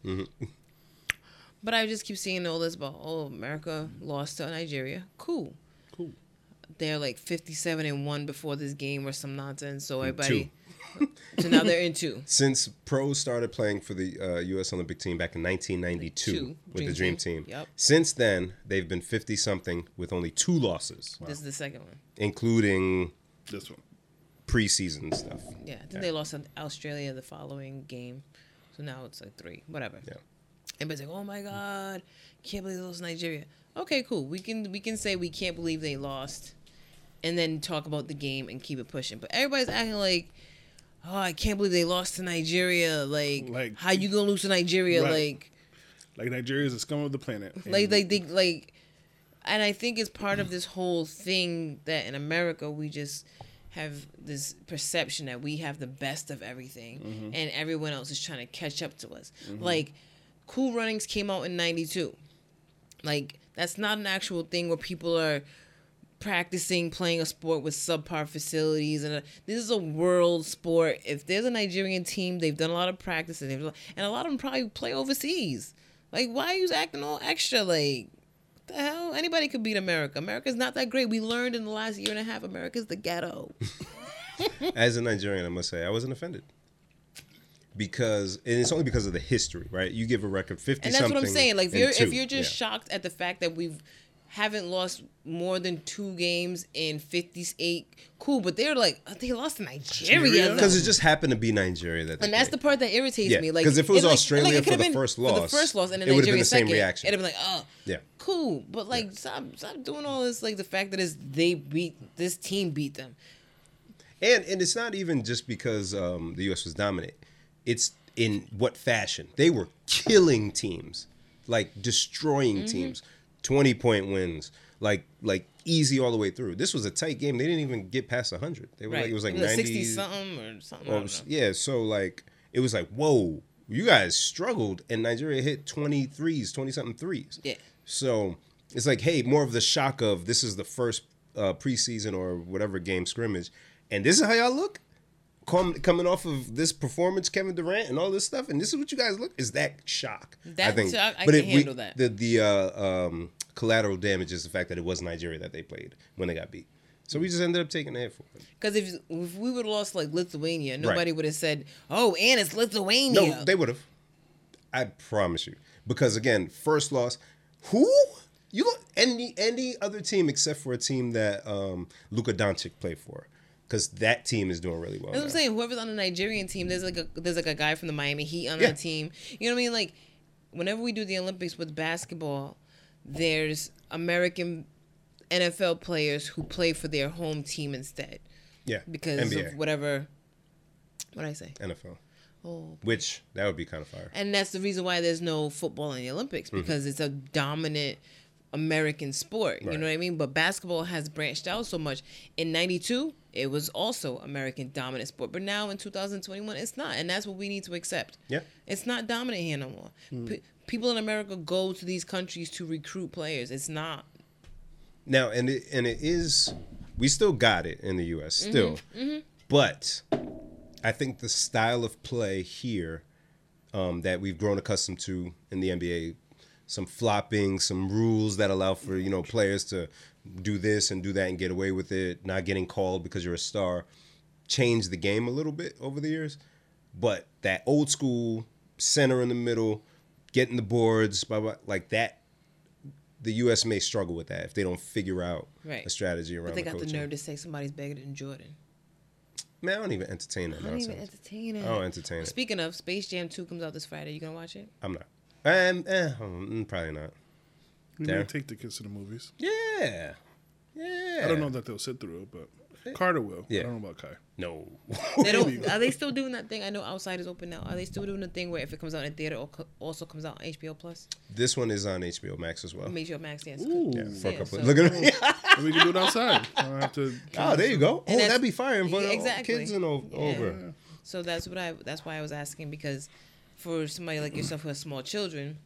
But I just keep seeing all this about oh America lost to Nigeria. Cool. Cool. They're like 57 and one before this game or some nonsense. So everybody, so now they're in two. Since pros started playing for the uh, U.S. Olympic team back in 1992 Two. with Dream the Dream Team. Team, Yep. since then they've been 50 something with only two losses, This is the second one. including This one. preseason stuff. Yeah, I think they lost to Australia the following game, so now it's like three, whatever. Yeah. Everybody's like, "Oh my god, can't believe they lost Nigeria." Okay, cool. We can we can say we can't believe they lost, and then talk about the game and keep it pushing. But everybody's acting like, "Oh, I can't believe they lost to Nigeria." Like, Like- how you gonna lose to Nigeria? Right. Like, Like Nigeria is the scum of the planet. like And they like, and I think it's part of this whole thing that in America we just have this perception that we have the best of everything, mm-hmm. and everyone else is trying to catch up to us. Mm-hmm. Like, Cool Runnings came out in '92. Like that's not an actual thing where people are practicing playing a sport with subpar facilities and uh this is a world sport. If there's a nigerian team they've done a lot of practice and, and a lot of them probably play overseas. Like why are you acting all extra? Like the hell? Anybody could beat america. America's not that great. We learned in the last year and a half america's the ghetto. As a Nigerian, I must say I wasn't offended because and it's only because of the history, right? You give a record 50 and that's what i'm saying like if you're two. if you're just Yeah. shocked at the fact that we've haven't lost more than two games in 58 cool but they're like they lost to nigeria Nigeria? because it just happened to be Nigeria that And that's the part that irritates Yeah, me. Like, 'cause if it was like- Australia it for could've the been first for loss, the first loss, and then it would've been Nigeria the same second, reaction. it'd have been like, oh, Yeah. cool. But like, stop, stop doing all this. Like the fact that is they beat this team beat them. And and it's not even just because um, the U.S. was dominant. It's in what fashion they were killing teams, like destroying Mm-hmm. teams, twenty point wins, like like easy all the way through. This was a tight game. They didn't even get past hundred. They were Right? like it was like sixty ninety something or something. I don't know. yeah, so like it was like, whoa, you guys struggled, and Nigeria hit 20 threes, 20 something threes. Yeah. So it's like, hey, more of the shock of this is the first uh, preseason or whatever game scrimmage, and this is how y'all look. Come, coming off of this performance, Kevin Durant and all this stuff, and this is what you guys look. Is that shock? That- so I- I but it- we- handle that. The the uh, um, collateral damage is the fact that it was Nigeria that they played when they got beat. So we just ended up taking the hit for it. Because if if we would have lost like Lithuania, nobody would have said, "Oh, and it's Lithuania." No, they would have. I promise you. Because again, first loss. Who? You go any any other team except for a team that um Luka Doncic played for. Because that team is doing really well. That's what I'm saying. Whoever's on the Nigerian team, there's like a there's like a guy from the Miami Heat on Yeah. that team. You know what I mean? Like, whenever we do the Olympics with basketball, there's American NFL players who play for their home team instead Yeah. because NBA, of whatever. What did I say? NFL. Oh, Which that would be kind of fire. and that's the reason why there's no football in the Olympics Mm-hmm. because it's a dominant American sport. You know what I mean? But basketball has branched out so much. In '92, it was also American dominant sport, but now in 2021, it's not, and that's what we need to accept. Yeah. It's not dominant here no more. P- people in America go to these countries to recruit players. It's not. Now and it and it is we still got it in the US Mm-hmm. still. But I think the style of play here um, that we've grown accustomed to in the NBA, some flopping, some rules that allow for, you know, players to do this and do that and get away with it, not getting called because you're a star, changed the game a little bit over the years. But that old school center in the middle, getting the boards, blah, blah, like that the U.S. may struggle with that if they don't figure out Right. a strategy around But they the got the nerve to say somebody's bigger than Jordan. Man, I don't even entertain that I don't even entertain it. I don't entertain it. Speaking of, Space Jam 2 comes out this Friday. You gonna watch it? I'm not. Um, eh, mm, probably not. We There. may take the kids to the movies. Yeah, yeah. I don't know that they'll sit through it, but Carter will. Yeah. I don't know about Kai. No. They don't. are they still doing that thing? I know outside is open now. Are they still doing the thing where if it comes out in theater, or also comes out on HBO Plus, this one is on HBO Max as well. HBO Max? Yes. Ooh. Yeah, for a Yeah, couple. so- Look at me. And we can do it outside. I don't have to. oh, there you go. Oh, And that's- that'd be fire for Yeah, exactly. kids and o- Yeah. over. So that's what I. That's why I was asking because for somebody like yourself who has small children,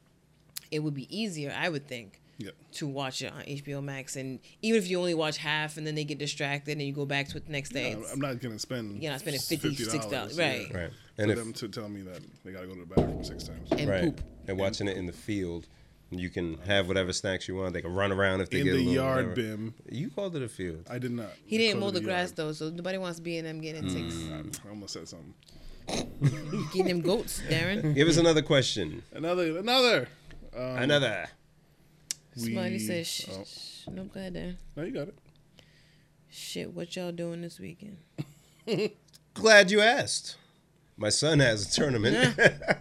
it would be easier, I would think, Yeah. to watch it on HBO Max. And even if you only watch half and then they get distracted and you go back to it the next day, I'm I'm not gonna spend. You're not spending 50, $60, yeah, right. Right. For And if them to tell me that they gotta go to the bathroom six times. and right, poop. and watching it in the field, You can have whatever snacks you want. They can run around if they in get the a little yard whatever. bim. You called it a field. I did not. He I didn't mow it the grass yard. though, so nobody wants to be in them getting ticks. Hmm. I almost said something. Getting them goats, Darren. Give us another question. Another, another. Um, Another. we- Smiley says, shh, oh. shh. No, go ahead, Darren. No, you got it. Shit, what y'all doing this weekend? Glad you asked. My son has a tournament.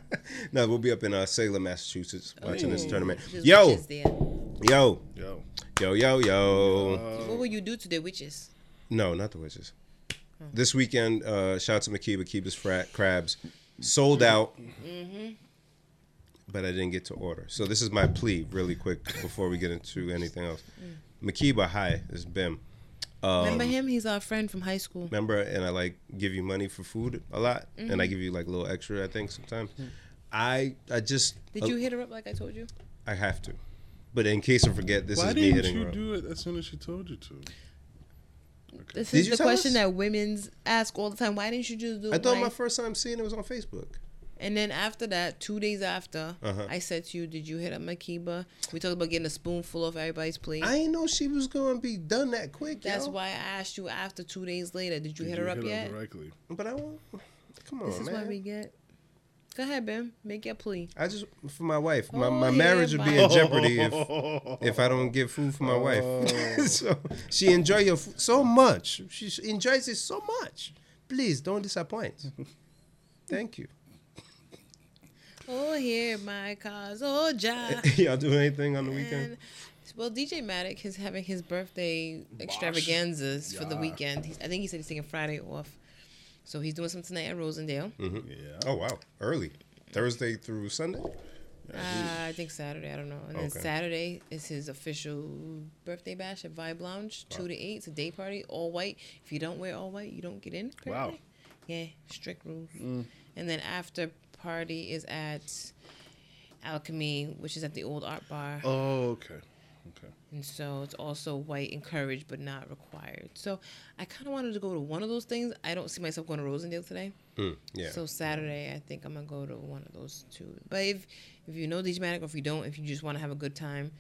no, we'll be up in uh, Salem, Massachusetts, watching this tournament. just Yo, yo, Yo. yo, yo, yo. What will you do to the witches? No, not the witches. This weekend, uh, shout out to Makiba, Kiba's frat crabs, sold out. But I didn't get to order. So this is my plea, really quick, before we get into anything else. Makiba, hi, this is Bim. Um, Remember him? He's our friend from high school. remember and i like give you money for food a lot and i Mm-hmm. give you like a little extra i think sometimes i i just Did you hit her up like I told you? i have to but in case i forget this Why is me hitting didn't hitting you do it as soon as she told you to? This Did is the question us? that women's ask all the time. Why didn't you just do it? i thought Why- my first time seeing it was on facebook And then after that, two days after, Uh-huh. I said to you, "Did you hit up Makiba?" We talked about getting a spoonful of everybody's plate. i didn't know she was gonna be done that quick That's yo. why I asked you after two days later. Did you Did hit you her up yet? directly? but i won't come on This is man what we get. Go ahead, Ben. Make your plea. I just for my wife. My, Oh, my marriage would be in jeopardy if if I don't get food for my wife. so she enjoy your food so much. She she enjoys it so much. Please don't disappoint. Thank you. Oh, here my cause. Oh, Jah. Y'all do anything on the weekend? And, well, DJ Maddock is having his birthday extravaganzas for the weekend. He's, I think he said he's taking Friday off. So he's doing something tonight at Rosendale. Mm-hmm. Yeah. Oh wow, early Thursday through Sunday. Uh, I think Saturday. I don't know. And then Saturday is his official birthday bash at Vibe Lounge, two to eight. It's a day party, all white. If you don't wear all white, you don't get in. Wow. Yeah, strict rules. And then after party is at Alchemy, which is at the old art bar. Oh, okay. Okay. And so it's also white encouraged but not required. So I kind of wanted to go to one of those things. I don't see myself going to Rosendale today. Mm, yeah. So Saturday, I think I'm gonna go to one of those two. But if if you know DJ Matic, or if you don't, if you just want to have a good time,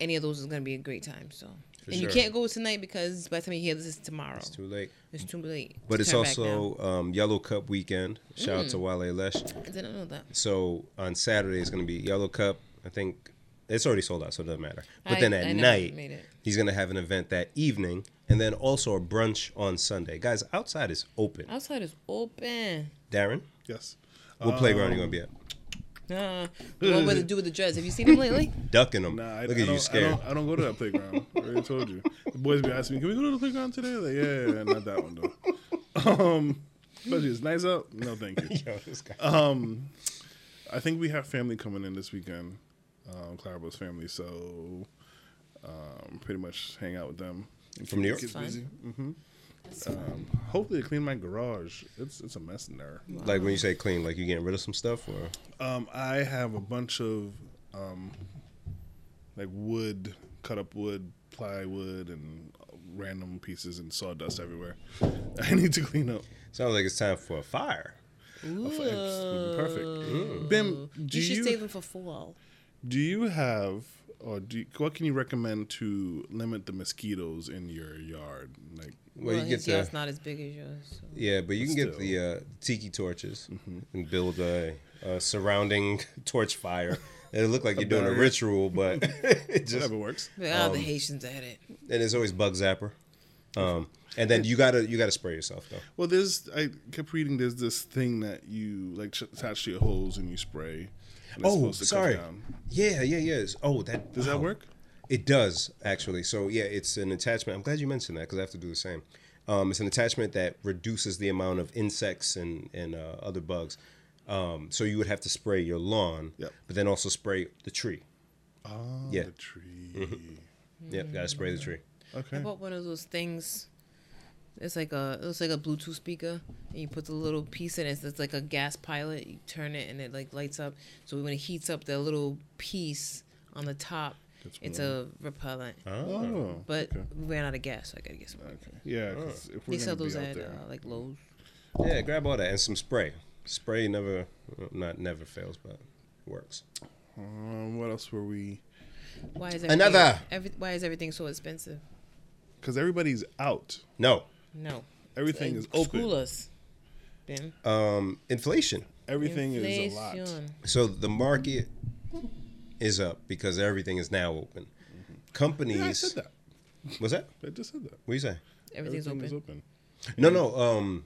any of those is gonna be a great time. So For and you can't go tonight because by the time you hear this, it's tomorrow. it's too late. It's too late. But to it's also um, Yellow Cup weekend. Shout out to Wale Lesh. I didn't know that. So on Saturday it's gonna be Yellow Cup. I think it's already sold out, so it doesn't matter. But I- then at never night he's gonna have an event that evening, and then also a brunch on Sunday. Guys, outside is open. Outside is open. Darren, Yes. what playground are you gonna be at? Uh, the one with the dude with the dreads. Have you seen him lately? Ducking them. Nah, I, Look I at don't, you scared. I don't, I don't go to that playground. I already told you. The boys be asking me, "Can we go to the playground today?" Like, yeah, yeah, yeah, not that one though. Um, especially it's nice out. No, thank you. Yo, this guy. Um, I think we have family coming in this weekend. Um, Clarabo's family, so um, pretty much hang out with them. From New York? Kids Fun. busy. hmm Um, hopefully, they clean my garage. It's it's a mess in there. Like when you say clean, like you getting rid of some stuff, or Um, I have a bunch of um, like wood, cut up wood, plywood, and random pieces and sawdust everywhere. I need to clean up. sounds like it's time for a fire. Ooh. It's perfect. Bim, do you should you save them for fall. do you have or do you, what can you recommend to limit the mosquitoes in your yard? Like, Well, Well, you get his yard's the not as big as yours. So. yeah, but you can get the uh, tiki torches and build a, a surrounding torch fire. It'll look like you're doing a ritual, but it just whatever works. But, oh, Um, the Haitians at it. and it's always bug zapper. Um, and then you gotta you gotta spray yourself though. Well, there's I kept reading. There's this thing that you like attach to your hose and you spray. and it's Oh, supposed to cut sorry. down. Yeah, yeah, yeah. It's- Oh, that Does that work? It does actually. So yeah, it's an attachment. I'm glad you mentioned that because I have to do the same. Um, it's an attachment that reduces the amount of insects and and uh, other bugs. Um, so you would have to spray your lawn, Yep. but then also spray the tree. Oh, Yeah. the tree. Yep, gotta spray the tree. Okay. I Okay. bought one of those things. It's like a it looks like a Bluetooth speaker, and you put the little piece in it. It's like a gas pilot. You turn it, and it like lights up. So when it heats up, the little piece on the top, Gets it's a repellent. Oh, But okay. we ran out of gas, so I gotta get some. more. Okay. Yeah, 'cause if we're They sell those at there, uh, like Lowe's. Yeah, grab all that and some spray. Spray never, not never fails, but works. Um, what else were we? Why is everything, Another. Every, why is everything so expensive? Because everybody's out. No. No. Everything Uh, is open. School us. Ben. Um, inflation. Everything is a lot. Inflation. So the market is up because everything is now open. Companies. Yeah, I said that. What's that? I just said that. What you say? Everything's Everything open. is open. No, no. Um,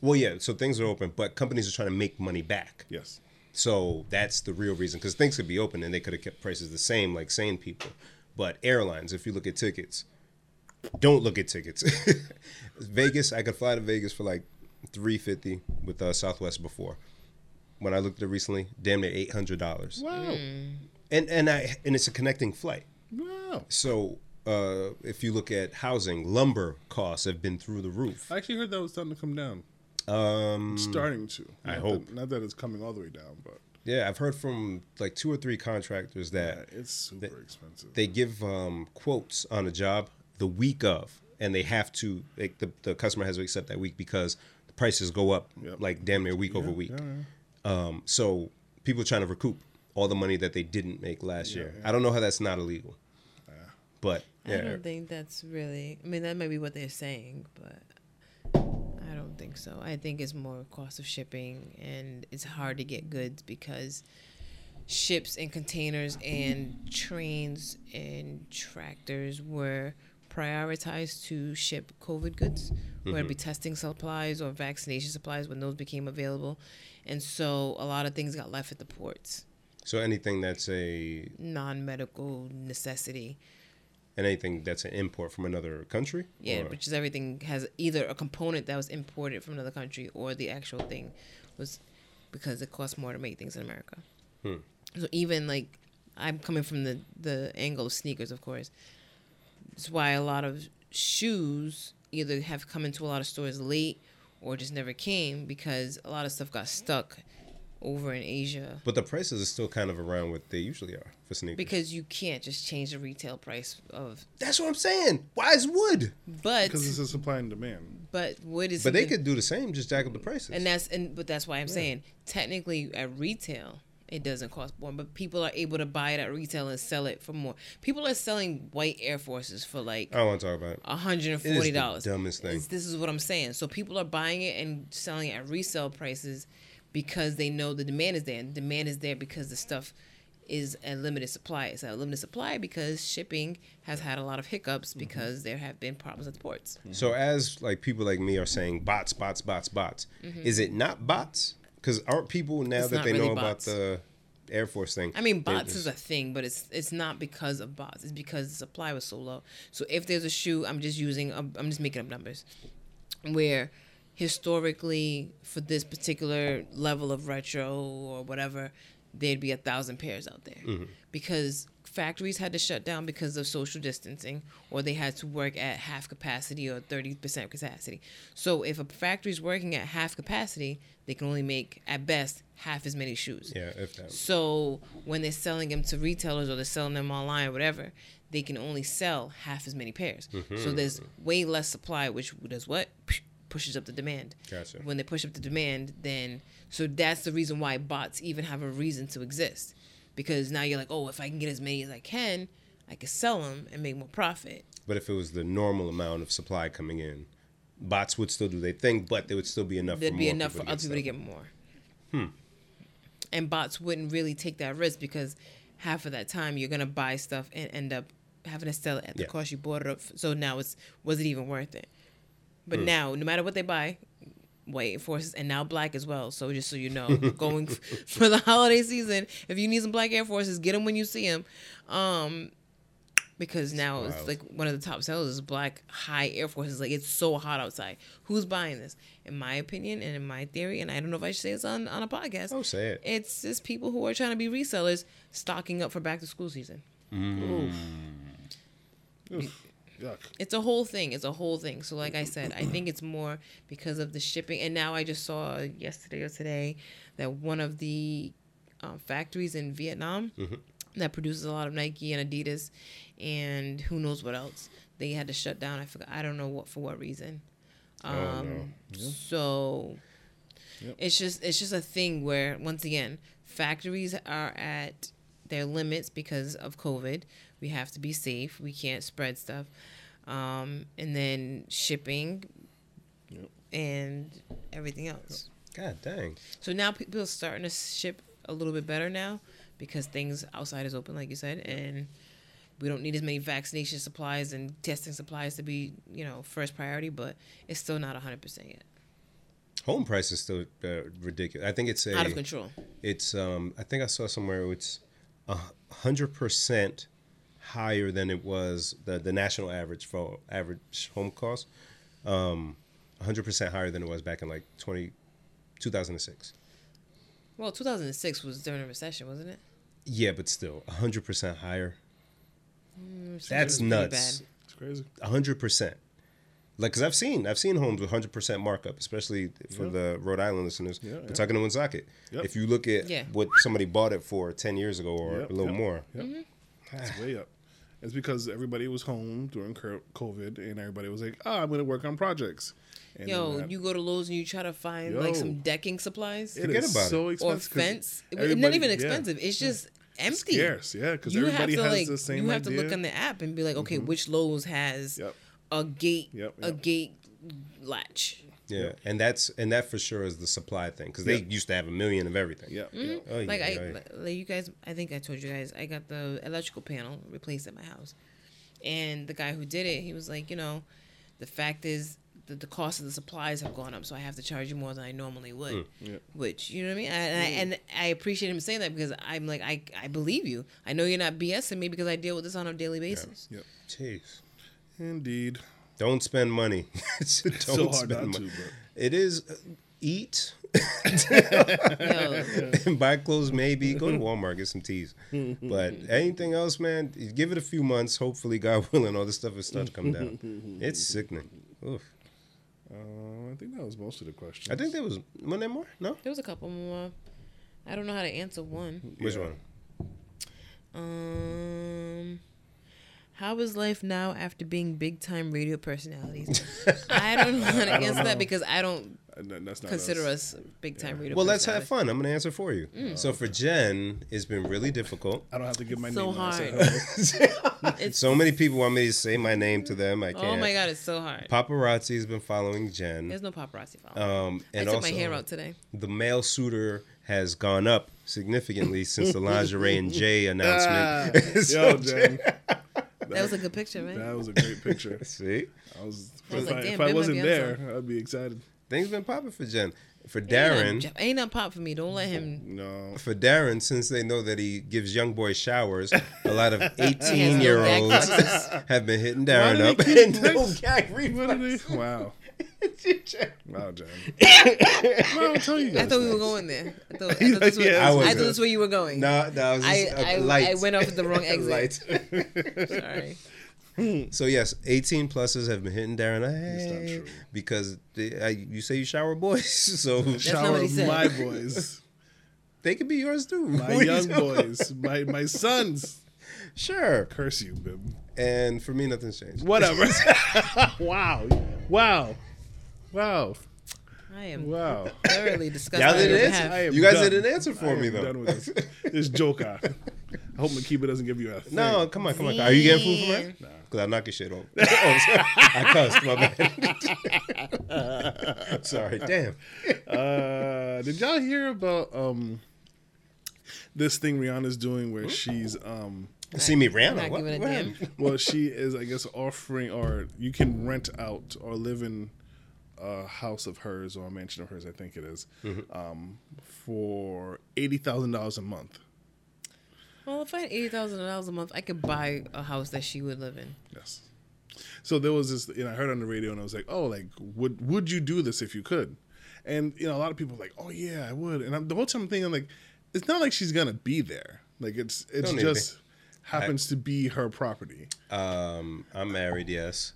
well, yeah. So things are open, but companies are trying to make money back. Yes. So that's the real reason because things could be open and they could have kept prices the same like sane people. But airlines, if you look at tickets, don't look at tickets. Vegas, I could fly to Vegas for like three fifty with uh, Southwest before. When I looked at it recently, damn near eight hundred dollars. Wow. And and I and it's a connecting flight. Wow. So uh, if you look at housing, lumber costs have been through the roof. I actually heard that was starting to come down. Um, Starting to. I Not hope. That, not that it's coming all the way down, but yeah, I've heard from like two or three contractors yeah, that it's super expensive. they give um, quotes on a job the week of, and they have to like the, the customer has to accept that week because the prices go up Yep. like damn near week over week. yeah, yeah. Um, so people are trying to recoup all the money that they didn't make last Yeah, year. yeah. I don't know how that's not illegal, but I don't think that's really. I mean, that might be what they're saying, but I don't think so. I think it's more cost of shipping, and it's hard to get goods because ships and containers and trains and tractors were prioritized to ship COVID goods, whether it be mm-hmm. testing supplies or vaccination supplies when those became available, and so a lot of things got left at the ports, so anything that's a non-medical necessity. and anything that's an import from another country, Yeah, or- which is everything has either a component that was imported from another country or the actual thing was because it costs more to make things in America. Hmm. So even like I'm coming from the the angle of sneakers, of course. That's why a lot of shoes either have come into a lot of stores late or just never came because a lot of stuff got stuck over in Asia. but the prices are still kind of around what they usually are for sneakers. Because you can't just change the retail price of, that's what I'm saying. Why is wood? but Because it's a supply and demand. but wood is But they something- could do the same, just jack up the prices. and that's and but that's why I'm saying technically at retail it doesn't cost more, but people are able to buy it at retail and sell it for more. People are selling white Air Forces for like I don't want to talk about it. hundred and It is forty the dollars. dumbest thing. This is what I'm saying. So people are buying it and selling it at resale prices because they know the demand is there. And demand is there because the stuff is a limited supply. It's a limited supply because shipping has had a lot of hiccups Mm-hmm. because there have been problems at the ports. So as like people like me are saying bots, bots, bots, bots, is it not bots? Because aren't people now Mm-hmm. It's that they really know bots. about the Air Force thing? I mean, bots just- is a thing, but it's it's not because of bots. It's because the supply was so low. So if there's a shoe, I'm just using, I'm I'm just making up numbers, where historically for this particular level of retro or whatever, there'd be a thousand pairs out there because factories had to shut down because of social distancing or they had to work at half capacity or 30% capacity. So if a factory's working at half capacity, they can only make at best half as many shoes. yeah, if that. So when they're selling them to retailers or they're selling them online or whatever, they can only sell half as many pairs. Mm-hmm. So there's way less supply, which does what? Pushes up the demand. Gotcha. When they push up the demand, then so that's the reason why bots even have a reason to exist, because now you're like, oh, if I can get as many as I can, I can sell them and make more profit. But if it was the normal amount of supply coming in, bots would still do their thing, but there would still be enough. There'd for be enough for other people to get more. Hmm. And bots wouldn't really take that risk because half of that time you're gonna buy stuff and end up having to sell it at the Yeah. cost you bought it up. So now it's was it even worth it? But now, no matter what they buy, white forces and now black as well. So just so you know, going for the holiday season, if you need some black Air Forces, get them when you see them. Um, because now it's like one of the top sellers is black high Air Forces. Like it's so hot outside. Who's buying this? In my opinion and in my theory, and I don't know if I should say this on, on a podcast. Oh, say it. It's just people who are trying to be resellers stocking up for back to school season. Oof. Yuck. It's a whole thing. It's a whole thing. So, like I said, I think it's more because of the shipping. And now I just saw yesterday or today that one of the um, factories in Vietnam that produces a lot of Nike and Adidas and who knows what else, they had to shut down. I forgot. I don't know what for what reason. Um, Oh, no. So Yep. it's just it's just a thing where once again factories are at their limits because of COVID. We have to be safe. We can't spread stuff. Um, and then shipping and everything else. God dang. So now people are starting to ship a little bit better now because things outside is open, like you said, and we don't need as many vaccination supplies and testing supplies to be, you know, first priority. But it's still not hundred percent yet. Home price is still uh, ridiculous. I think it's a Out of control. It's um I think I saw somewhere it's a hundred percent higher than it was the the national average for average home cost. Um, hundred percent higher than it was back in like 20, 2006. Well, 2006 was during a recession, wasn't it? Yeah, but still hundred percent higher. Mm, That's nuts. bad. It's crazy. hundred percent. Like, cause I've seen I've seen homes with hundred percent markup, especially for Yeah. the Rhode Island listeners. Yeah, yeah. Pawtucket and Woonsocket. Yep. If you look at Yeah. what somebody bought it for ten years ago or Yep, a little yep, more, Yep. Mm-hmm. It's way up. It's because everybody was home during COVID, and everybody was like, "Oh, I'm going to work on projects." And Yo, that- you go to Lowe's and you try to find Yo. like some decking supplies it forget is about it. so or fence. It- Not everybody- even yeah. expensive. It's just empty. scarce, yeah, because you have everybody to has like the same you have to look on the app and be like, okay, mm-hmm. which Lowe's has Yep. a gate, Yep, a gate latch. Yeah, and that's and that for sure is the supply thing because they used to have a million of everything. Yeah, yeah. Oh, yeah, like I, yeah. like you guys, I think I told you guys, I got the electrical panel replaced at my house, and the guy who did it, he was like, you know, the fact is that the cost of the supplies have gone up, so I have to charge you more than I normally would. Mm. Yeah. Which you know what I mean, and, I, and I appreciate him saying that because I'm like, I, I believe you. I know you're not BSing me because I deal with this on a daily basis. Yep. Jeez, Indeed. Don't spend money. don't so hard spend not money. to, but It is uh, eat and buy clothes. Maybe go to Walmart get some teas, but anything else, man, give it a few months. Hopefully, God willing, all this stuff will start to come down. It's sickening. Oof. uh, I think that was most of the questions. I think there was one there more. No, there was a couple more. I don't know how to answer one. which Yeah. one? Um, how is life now after being big time radio personalities? I don't want to answer that because I don't Uh, that's not consider us. us big time radio. Well, let's have fun. I'm gonna answer for you. Mm. So for Jen, it's been really difficult. I don't have to give my So name. when I say hard. It's So many people want me to say my name to them. I can't. oh my god, it's so hard. Paparazzi has been following Jen. There's no paparazzi following. Um, I and took also, my hair out today. the male suitor has gone up significantly since the lingerie and Jay announcement. So, Yo, Jen, That was a good picture, man. that was a great picture. See, I was. I was if like, I, damn, if I wasn't be there. I'd be excited. things been popping for Jen. For Ain't Darren, nothing- ain't nothing pop for me. Don't let him. No, for Darren, since they know that he gives young boys showers, a lot of He has no 18 year gag olds have been hitting Darren up. And no mix- gag What reflex. are they? Wow. Wow, Jen. well, I'll tell you I guys. thought we were going there. I thought, I thought, this, was, Yeah, I I thought this was where you were going. No, no, I was just I, uh, light. I went off at the wrong exit. Light. Sorry. So yes, 18 pluses have been hitting Darren That's not hey, true. because they, I, you say you shower boys, so not Shower what he said. my boys, they could be yours too. my What are you young boys, my my sons. Sure. Curse you, Bib. And for me, nothing's changed. Whatever. wow. Wow. Wow. I am Wow. thoroughly disgusted. Y'all on your didn't behalf. answer. I am You guys done. didn't answer I for me though. Done with this. This joker. I hope Makiba doesn't give you a thing. No, come on, come on. Are you getting food from her? Nah. Because I knock your shit off. oh, sorry. I cussed. My bad. sorry. Damn. Uh, did y'all hear about um this thing Rihanna's doing where she's um See me, Rihanna. not What, giving a damn. well she is I guess offering or you can rent out or live in a house of hers or a mansion of hers I think it is, Mm-hmm. um for eighty thousand dollars a month. Well, if I had eighty thousand dollars a month, I could buy a house that she would live in. Yes. So there was this, you know, I heard on the radio, and I was like, "Oh, like, would would you do this if you could?" And you know, a lot of people were like, "Oh yeah, I would." And I'm, the whole time I'm thinking, like, it's not like she's gonna be there. Like, it's it's Don't just happens to be her property. Um, I'm married, yes.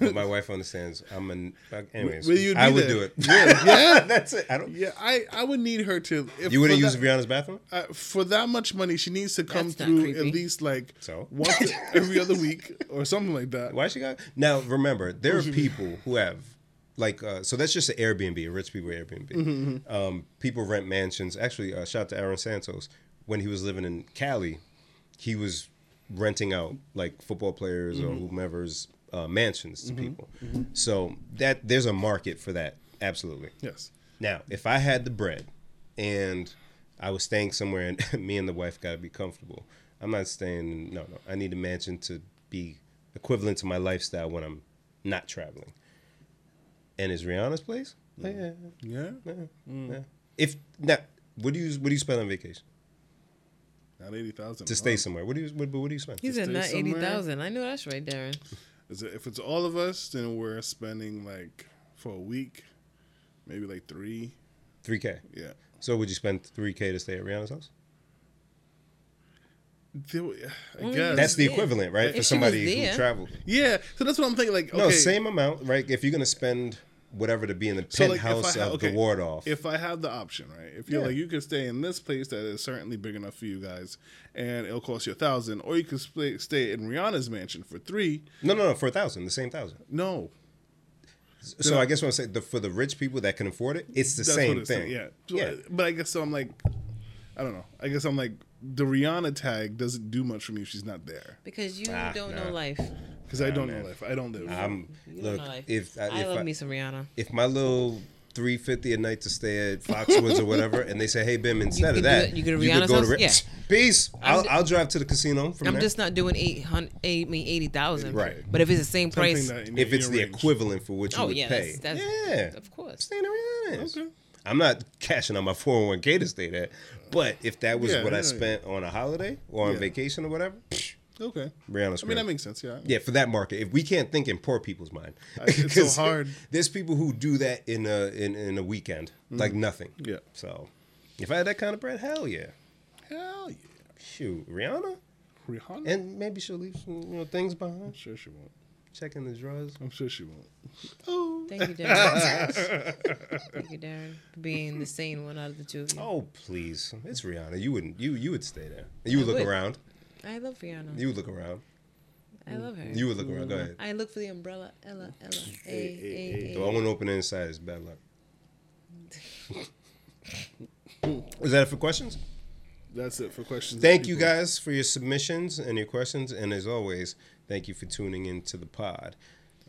But my wife understands. I'm an. uh, Anyways, Will you I would there? do it. Yeah, yeah, That's it. I don't. yeah. I I would need her to. If You wouldn't use that, Rihanna's bathroom? uh, for that much money. She needs to come That's through at least like So? once every other week or something like that. Why she got? Now remember, there are people who have like. Uh, so that's just an Airbnb, a rich people Airbnb. Um, people rent mansions. Actually, uh, shout out to Aaron Santos when he was living in Cali. he was renting out like football players or whomever's uh, mansions to mm-hmm. people. Mm-hmm. So that there's a market for that. Absolutely. Yes. Now, if I had the bread and I was staying somewhere and me and the wife got to be comfortable, I'm not staying. No, no. I need a mansion to be equivalent to my lifestyle when I'm not traveling. And is Rihanna's place? Oh, Yeah, Yeah. yeah, mm. yeah. If now, what do you what do you spend on vacation Not eighty thousand to stay somewhere? What do you what, what do you spend? He said not somewhere. eighty thousand. I know that's right, Darren. Is it, if it's all of us, then we're spending like for a week, maybe like three. Three k. Yeah. So would you spend three k to stay at Rihanna's house? I guess. That's the equivalent, right, If for somebody who there. traveled. yeah. So that's what I'm thinking. Like, okay, No, same amount, right? If you're gonna spend whatever to be in the So, like, if penthouse I ha- of okay, the ward off, If I have the option, right? If you're Yeah. like, you could stay in this place that is certainly big enough for you guys, and it'll cost you a thousand, or you could stay, stay in Rihanna's mansion for three. no, no, no, for a thousand, the same thousand. No, So I guess what I'm saying, the, for the rich people that can afford it, it's the that's same what it's thing. saying. Yeah. yeah. But I guess so. I'm like, I don't know. I guess I'm like, the Rihanna tag doesn't do much for me if she's not there Because you Ah, don't nah. know life. Because I don't know life. I don't live. I'm You don't look know life. if I, I if love I, me some Rihanna. if my little three fifty a night to stay at Foxwoods or whatever, and they say, "Hey, Bim, instead of that, it- you go to could Rihanna's go house? Ri- Yeah. Peace. I'm I'll, I'll drive to the casino from I'm there. just not doing eight hundred, eight, I mean eighty thousand. Right. But if it's the same Something price, that in if it's the range. equivalent for what you oh would yeah, pay. that's, that's yeah, of course. staying at Rihanna's. Okay. I'm not cashing on my 401k to stay there, but if that was Yeah, what I yeah, spent on a holiday or on Yeah. vacation or whatever, Okay. Rihanna's. I mean, that makes sense. Yeah. Yeah, for that market, if we can't think in poor people's mind, it's so 'Cause hard. There's people who do that in a in, in a weekend, like nothing. Mm. Yeah. So, if I had that kind of bread, hell yeah, Hell yeah. shoot, Rihanna, Rihanna. and maybe she'll leave some you know things behind. I'm sure she won't. Checking the drawers. I'm sure she won't. Oh. Thank you, Darren. Thank you, Darren, for being the sane one out of the two of you. Oh please, it's Rihanna. You wouldn't you you would stay there. You would I look would. around. I love Rihanna. You look around. I love her. You would look around. Go ahead. I look for the umbrella. Ella, Ella, a, a, The a. one open inside is bad luck. Is that it for questions? That's it for questions. Thank you guys for your submissions and your questions, and as always, thank you for tuning into the pod.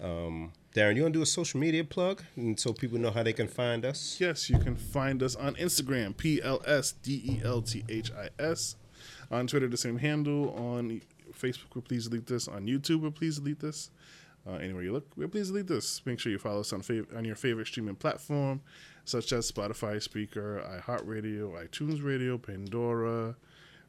Um, Darren, you want to do a social media plug, and so people know how they can find us? Yes, you can find us on Instagram, P L S D E L T H I S. On Twitter, the same handle. On Facebook, we're Please Delete This. On YouTube, we're Please Delete This. Uh, anywhere you look, we're Please Delete This. Make sure you follow us on fav- on your favorite streaming platform, such as Spotify, Spreaker, iHeartRadio, iTunes Radio, Pandora.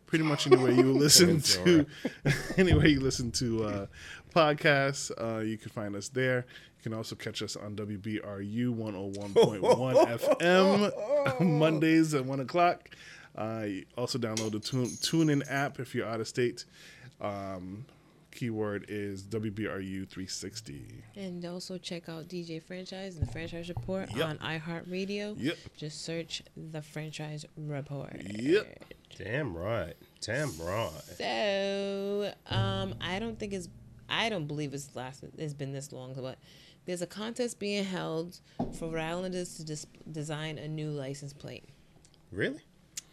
Pretty much anywhere you listen to, anywhere you listen to uh, podcasts, uh, you can find us there. You can also catch us on WBRU 101.1 FM Mondays at 1 o'clock. Uh, also download the Tune, TuneIn app if you're out of state. Um, keyword is WBRU 360. And also check out DJ Franchise and the Franchise Report Yep. on iHeartRadio. Yep. Just search the Franchise Report. Yep. Damn right. Damn right. So, um, I don't think it's, I don't believe it's lasted, it's been this long, but there's a contest being held for Rhode Islanders to dis- design a new license plate. Really?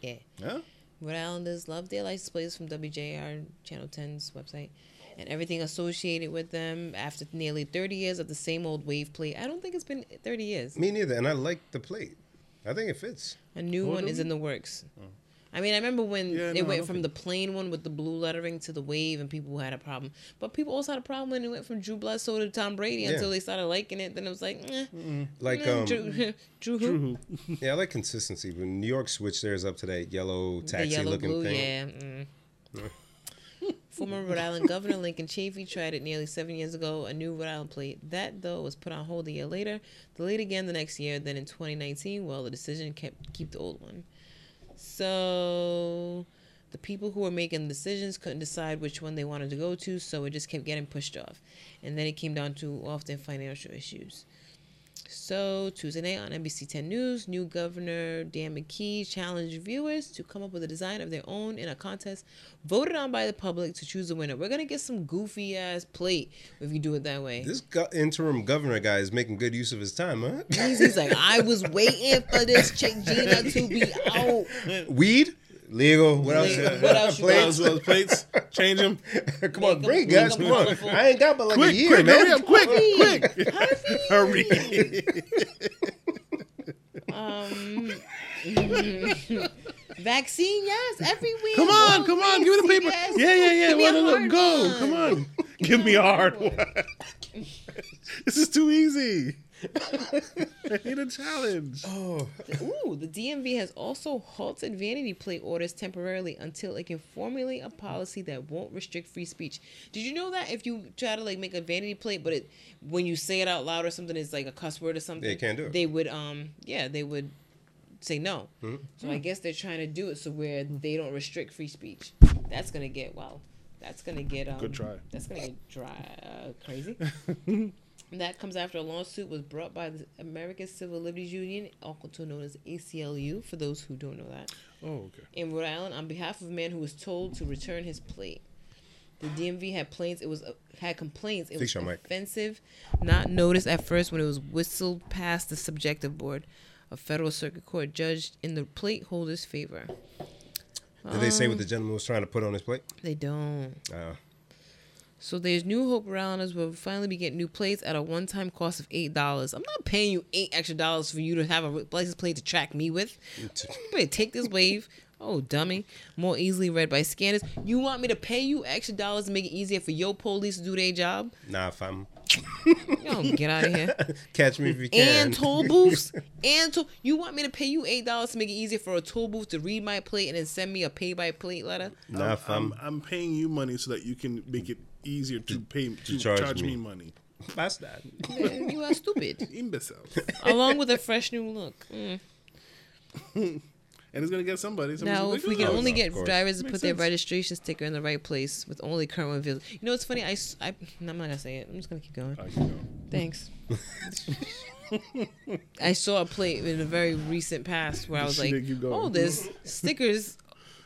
Yeah. Yeah? Rhode Islanders love their license plates from WJAR Channel 10's website and everything associated with them after nearly 30 years of the same old wave plate. I don't think it's been 30 years. Me neither. And I like the plate. I think it fits. A new What one do is we- in the works. Oh. I mean, I remember when Yeah, it don't went from think- the plain one with the blue lettering to the wave, and people had a problem. But people also had a problem when it went from Drew Bledsoe to Tom Brady Yeah. until they started liking it. Then it was like, eh, Like eh, um, Drew, Drew who? yeah, I like consistency. When New York switched theirs up to that yellow The taxi yellow looking blue, thing. yeah. Mm. Former Rhode Island Governor Lincoln Chafee tried it nearly seven years ago, a new Rhode Island plate. That, though, was put on hold a year later, delayed again the next year. Then in 2019, well, the decision kept keep the old one. So the people who were making decisions couldn't decide which one they wanted to go to, so it just kept getting pushed off. And then it came down to often financial issues. So Tuesday night on NBC 10 News, new Governor Dan McKee challenged viewers to come up with a design of their own in a contest voted on by the public to choose a winner. We're gonna get some goofy ass plate if you do it that way. This go- interim governor guy is making good use of his time, huh? He's, he's like, I was waiting for this chick Gina to be out. Weed? Legal. What else? Legal. What else you Plates? Those, those plates, change them. Come on, Make 'em- bring it, make Come on. I ain't got but like Quick, a year, quick, man. hurry up, quick, quick. Hurry. Hurry. Um, vaccine, yes, every week. Come on, come on, give me the paper. yes. Yeah, yeah, yeah. Give me a Well, go. one. Come on. Give me a hard one. this is too easy. I need a challenge. Oh, Ooh, the DMV has also halted vanity plate orders temporarily until it can formulate a policy that won't restrict free speech. Did you know that if you try to like make a vanity plate, but it when you say it out loud or something, it's like a cuss word or something. Yeah, you can't do it. They would um yeah they would say no. Hmm? So I guess they're trying to do it so where they don't restrict free speech. That's gonna get well. That's gonna get um. Good try. That's gonna get dry uh, crazy. That comes after a lawsuit was brought by the American Civil Liberties Union, also known as ACLU, for those who don't know that, Oh, okay. in Rhode Island on behalf of a man who was told to return his plate. The DMV had planes. It was uh, had complaints. It Fix was your mic. offensive, not noticed at first when it was whistled past the subjective board. A federal circuit court judged in the plate holder's favor. did they say what the gentleman was trying to put on his plate? They don't. Uh, So there's New Hope Rounders will finally be getting new plates at a one-time cost of eight dollars. I'm not paying you eight extra dollars for you to have a license plate to track me with. Better take this wave. Oh, dummy. More easily read by scanners. You want me to pay you extra dollars to make it easier for your police to do their job? nah, if I'm Yo, get out of here. catch me if you can. And toll booths. And toll. You want me to pay you eight dollars to make it easier for a toll booth to read my plate and then send me a pay-by-plate letter? Nah, if I'm, I'm, I'm paying you money so that you can make it easier to pay to, charge charge, me. me. money. that's that. You are stupid. Imbecile. Along with a fresh new look. Mm. and it's gonna get somebody. Somebody's Now, if we can "Oh, only no, get drivers to Makes put their registration sticker in the right place with only current one vehicles. You know, it's funny. I, s- I, no, I'm not gonna say it. I'm just gonna keep going. I can go. Thanks. I saw a plate in a very recent past where I was like, did keep going. "Oh, there's stickers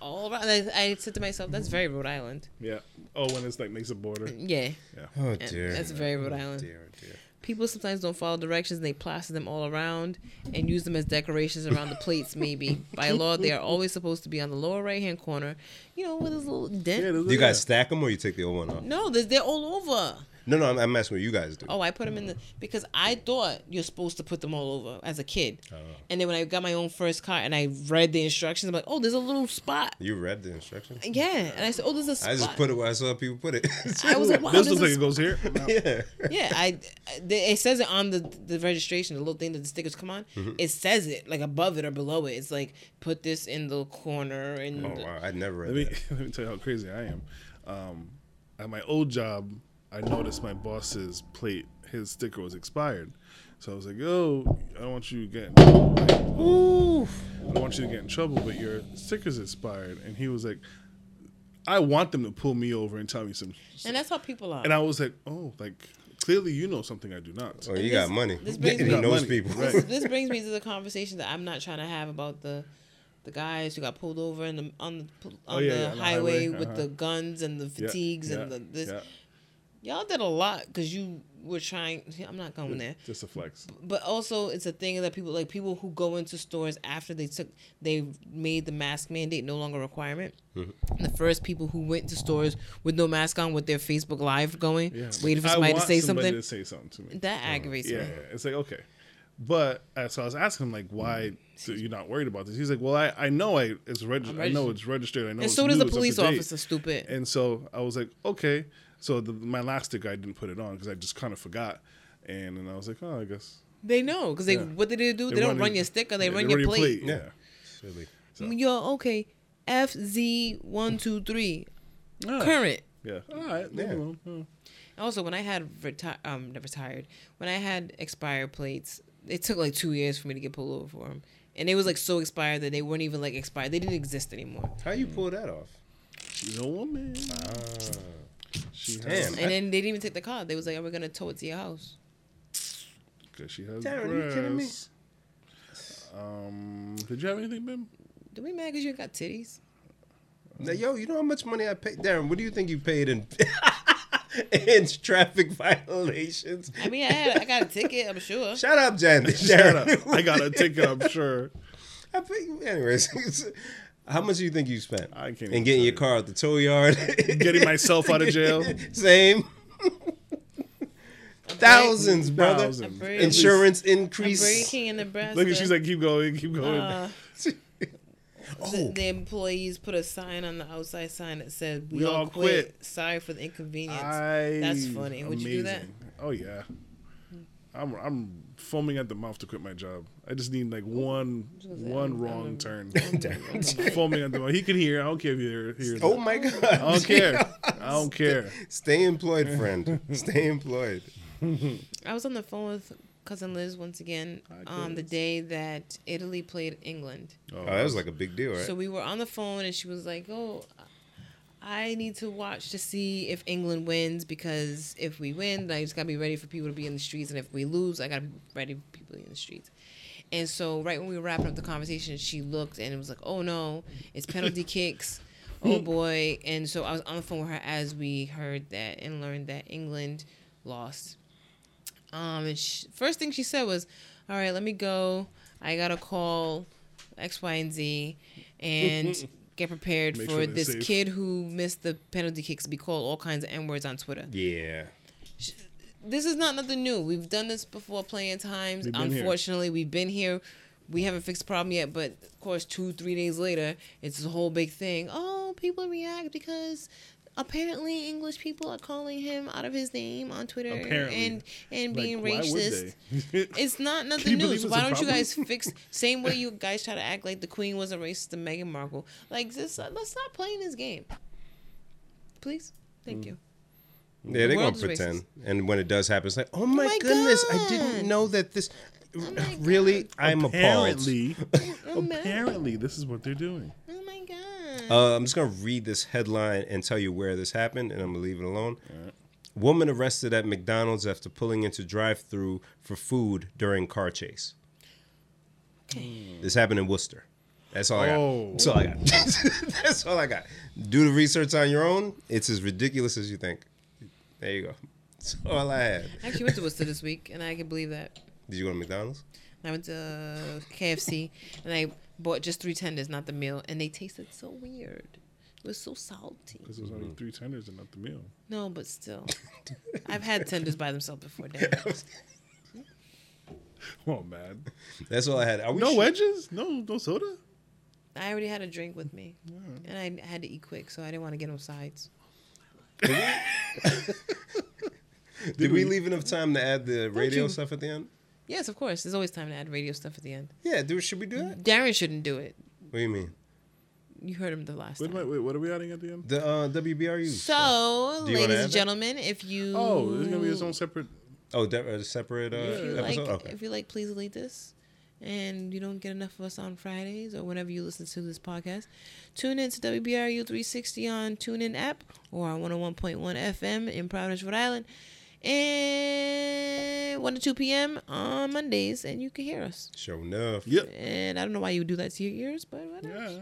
all around." I, I said to myself, "That's very Rhode Island." Yeah. Oh, when it's like makes a border. Yeah, Yeah. Oh and dear. that's very Rhode oh, Island. dear, oh, dear. People sometimes don't follow directions and they plaster them all around and use them as decorations around the plates, maybe. By law, they are always supposed to be on the lower right hand corner, you know, with this little dent. Yeah, Do you guys stack them or you take the old one off? No, they're, they're all over. No, no, I'm, I'm asking what you guys do. Oh, I put them in the because I thought you're supposed to put them all over as a kid, Oh. and then when I got my own first car and I read the instructions, I'm like, oh, there's a little spot. You read the instructions? Yeah, and I said, oh, there's a spot. I just put it where I saw people put it. I was like, wow, this there's looks like it goes here. yeah. yeah, I they- it says it on the the registration, the little thing that the stickers come on. Mm-hmm. It says it like above it or below it. It's like put this in the corner and Oh wow, I never read Let me that. let me tell you how crazy I am. Um, at my old job, I noticed my boss's plate, his sticker was expired. So I was like, "Oh, I don't want you to get, I don't want you to get in trouble, but your sticker's expired." And he was like, "I want them to pull me over and tell me some." and that's how people are. And I was like, "Oh, like clearly you know something I do not." Oh, you this- got money. this brings he me- knows Money, people. right. this, this brings me to the conversation that I'm not trying to have about the the guys who got pulled over in the, on the on Oh, yeah, the yeah, on the highway, highway, with uh-huh. the guns and the fatigues yeah, and the this. Y'all did a lot because you were trying. I'm not going there. Just a flex. But also, it's a thing that people like people who go into stores after they took they made the mask mandate no longer a requirement. Mm-hmm. The first people who went to stores with no mask on with their Facebook Live going, Yeah, waiting for somebody to say somebody something. To say something to me. that aggravates Yeah, me. yeah, it's like okay, but uh, so I was asking him like, why do you not worried about this? He's like, well, I, I know I it's reg- I'm I know it's registered. I know. And so does the police to date." officer. Stupid. And so I was like, okay. So the, my last sticker, I didn't put it on because I just kind of forgot. And then I was like, oh, I guess They know because they Yeah. what did they do? They, They don't run your, it- your sticker. They yeah, run they your run plate. Yeah. Silly. So- Yo, okay. FZ one two three Ah, current. Yeah. All right. leave Yeah. it alone. Also, when I had reti- um not retired, when I had expired plates, it took like two years for me to get pulled over for them, and they was like so expired that they weren't even like expired. They didn't exist anymore. How you pull that off? She's a woman. Ah. She Damn. And then they didn't even take the car. They was like, "Are "We're gonna tow it to your house." Cause she has Darren, are you kidding me? Um, did you have anything, Bim? Do we mad because you ain't got titties? Now, yo, you know how much money I paid? Darren, what do you think you paid in in traffic violations? I mean, I had I got a ticket. I'm sure. Shut up, Jen. Shut up. I got a ticket, I'm sure. I paid, anyways, How much do you think you spent? I can't And getting your you. car out the tow yard. Getting myself out of jail. Same. Thousands, brother. Thousands. Insurance increase. Burger King in Nebraska. Look, at she's like, keep going, keep going. uh, Oh. the, the employees put a sign on the outside sign that said, "We, We all, all quit. quit. Sorry for the inconvenience." I, That's funny. Would you do that? Oh yeah. I'm I'm foaming at the mouth to quit my job. I just need like one one I'm- wrong I'm- turn. foaming at the mouth. He can hear. I don't care if you hear. hear Oh that. my god. I don't care. I don't care. Stay employed, friend. Stay employed. I was on the phone with cousin Liz once again um, the day that Italy played England. Oh, that was like a big deal, right? So we were on the phone and she was like, "Oh, I need to watch to see if England wins because if we win, then I just gotta be ready for people to be in the streets, and if we lose, I gotta be ready for people to be in the streets." And so right when we were wrapping up the conversation, she looked and it was like, "Oh no, it's penalty kicks." Oh boy! And so I was on the phone with her as we heard that and learned that England lost. Um, and sh first thing she said was, "All right, let me go. I gotta call X, Y, and Z, and get prepared Make for sure this safe. kid who missed the penalty kicks to be called all kinds of n words on Twitter." yeah. This is not nothing new. We've done this before plenty of times. We've been here. Unfortunately, we've been here. We haven't fixed the problem yet, but of course, two, three days later, it's a whole big thing. Oh, people react because apparently English people are calling him out of his name on Twitter Apparently. and and being racist. It's not nothing new. So why don't you guys fix same way you guys try to act like the Queen was a racist to Meghan Markle? Like this, uh, let's stop playing this game, please. Thank Mm. you. Yeah, they're gonna pretend. racist. And when it does happen, it's like, oh my, my goodness, I didn't know that this. my really, I'm appalled. apparently, Oh, man. apparently, this is what they're doing. Oh my god. Uh, I'm just gonna read this headline and tell you where this happened, and I'm gonna leave it alone. Woman arrested at McDonald's after pulling into drive-through for food during car chase. This happened in Worcester. That's all I got. Oh. That's all I got. That's all I got. Do the research on your own. It's as ridiculous as you think. There you go. That's all I had. I actually went to Worcester this week, and I can believe that. Did you go to McDonald's? I went to KFC, and I bought just three tenders, not the meal, and they tasted so weird. It was so salty. Because it was only mm-hmm. three tenders and not the meal. No, but still, I've had tenders by themselves before. Damn. Oh man, That's all I had. Are we no sure- wedges, no no soda. I already had a drink with me, and I had to eat quick, so I didn't want to get no sides. Did we leave enough time to add the radio you- stuff at the end? Yes, of course. There's always time to add radio stuff at the end. Yeah, do should we do that? Darren shouldn't do it. What do you mean? You heard him the last Wait, time. wait, wait, what are we adding at the end? The uh, WBRU. So, Do ladies add and that? gentlemen, if you Oh, there's gonna be its own separate. Oh, de- a separate uh, if you episode. like, okay. if you like, please delete this. And you don't get enough of us on Fridays or whenever you listen to this podcast, tune in to WBRU 360 on TuneIn app or on 101.1 FM in Providence, Rhode Island, and 1 to 2 p.m. on Mondays, and you can hear us. Sure enough. Yep. And I don't know why you would do that to your ears, but whatever. Yeah.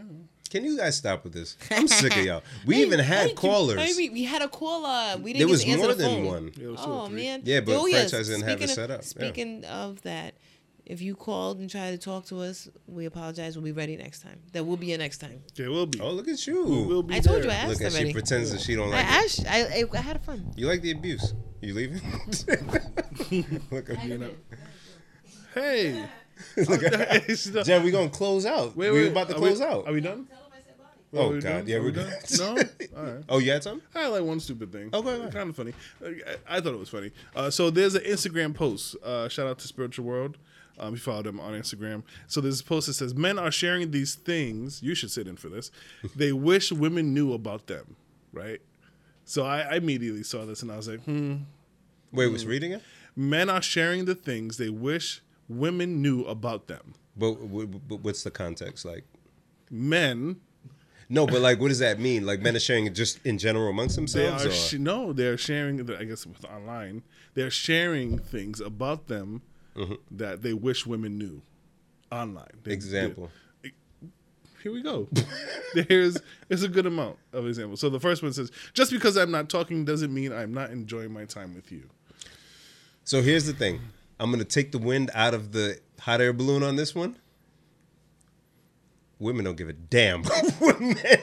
Can you guys stop with this? I'm sick of y'all. We even had hey, callers. hey, we, we had a caller. Uh, we didn't there get was to answer more the than phone. one. Yeah, it was two or Oh three. man. Yeah, but oh, yes. franchise didn't have it set of- up. Yeah. Speaking of that, if you called and tried to talk to us, we apologize. We'll be ready next time. There will be a next time. Okay, we'll be. Oh, look at you. we'll be I told you. I asked Look at she pretends that she don't I like it. asked. I, I, I had fun. You like the abuse. You leaving? look at You know. Hey. Jen, we gonna close out. Wait, we wait, about to close we, out. Are we done? Oh, Are God. done? Yeah, we're done. No. All right. oh, you had some? I like one stupid thing. Oh, go. Kind of funny. I, I thought it was funny. Uh, so there's an Instagram post. Uh, shout out to Spiritual World. Um, you follow them on Instagram. So there's a post that says, "Men are sharing these things. You should sit in for this. They wish women knew about them." Right. So I, I immediately saw this and I was like, "Hmm." Wait, was reading it? Men are sharing the things they wish women knew about them. But, but what's the context like? Men, No, but like, what does that mean? Like, men are sharing it just in general amongst they themselves, or sh- no, they're sharing. I guess with online, they're sharing things about them Mm-hmm. that they wish women knew online. They- example? here we go. There's there's a good amount of examples. So the first one says, "Just because I'm not talking doesn't mean I'm not enjoying my time with you." So here's the thing. I'm gonna take the wind out of the hot air balloon on this one. women don't give a damn what men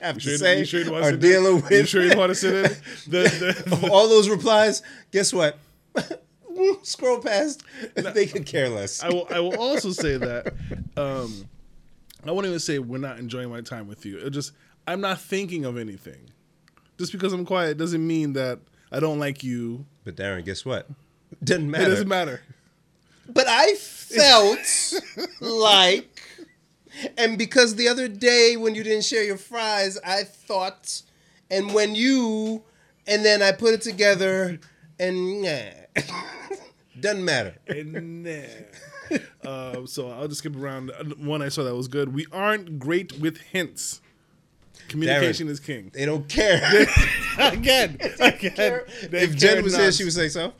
have to Sure- say you sure you or to dealing with. You sure you want to sit in? The, the, all those replies, guess what? Scroll past. They could care less. I will. I will also say that. Um, I won't even say we're not enjoying my time with you. It just I'm not thinking of anything. Just because I'm quiet doesn't mean that I don't like you. But Darren, guess what? Doesn't matter. It doesn't matter. But I felt like, and because the other day when you didn't share your fries, I thought, and when you, and then I put it together, and nah, doesn't matter. And nah. Uh, so I'll just skip around. One I saw that was good. We aren't great with hints. Communication Darren. is king. They don't care. again, again. They if Jen care was not. here, she would say so.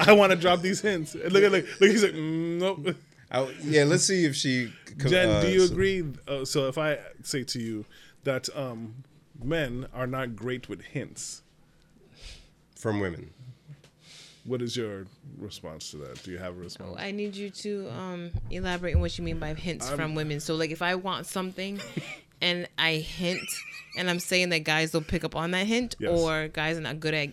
I want to drop these hints. And look at look. Look, he's like, mm, nope. I, yeah, let's see if she. Jen, uh, do you so- agree? Uh, so if I say to you that um, men are not great with hints, from women? What is your response to that? Do you have a response? I need you to um, elaborate on what you mean by hints from women. So, like, if I want something and I hint, and I'm saying that guys don't pick up on that hint, Yes. or guys are not good at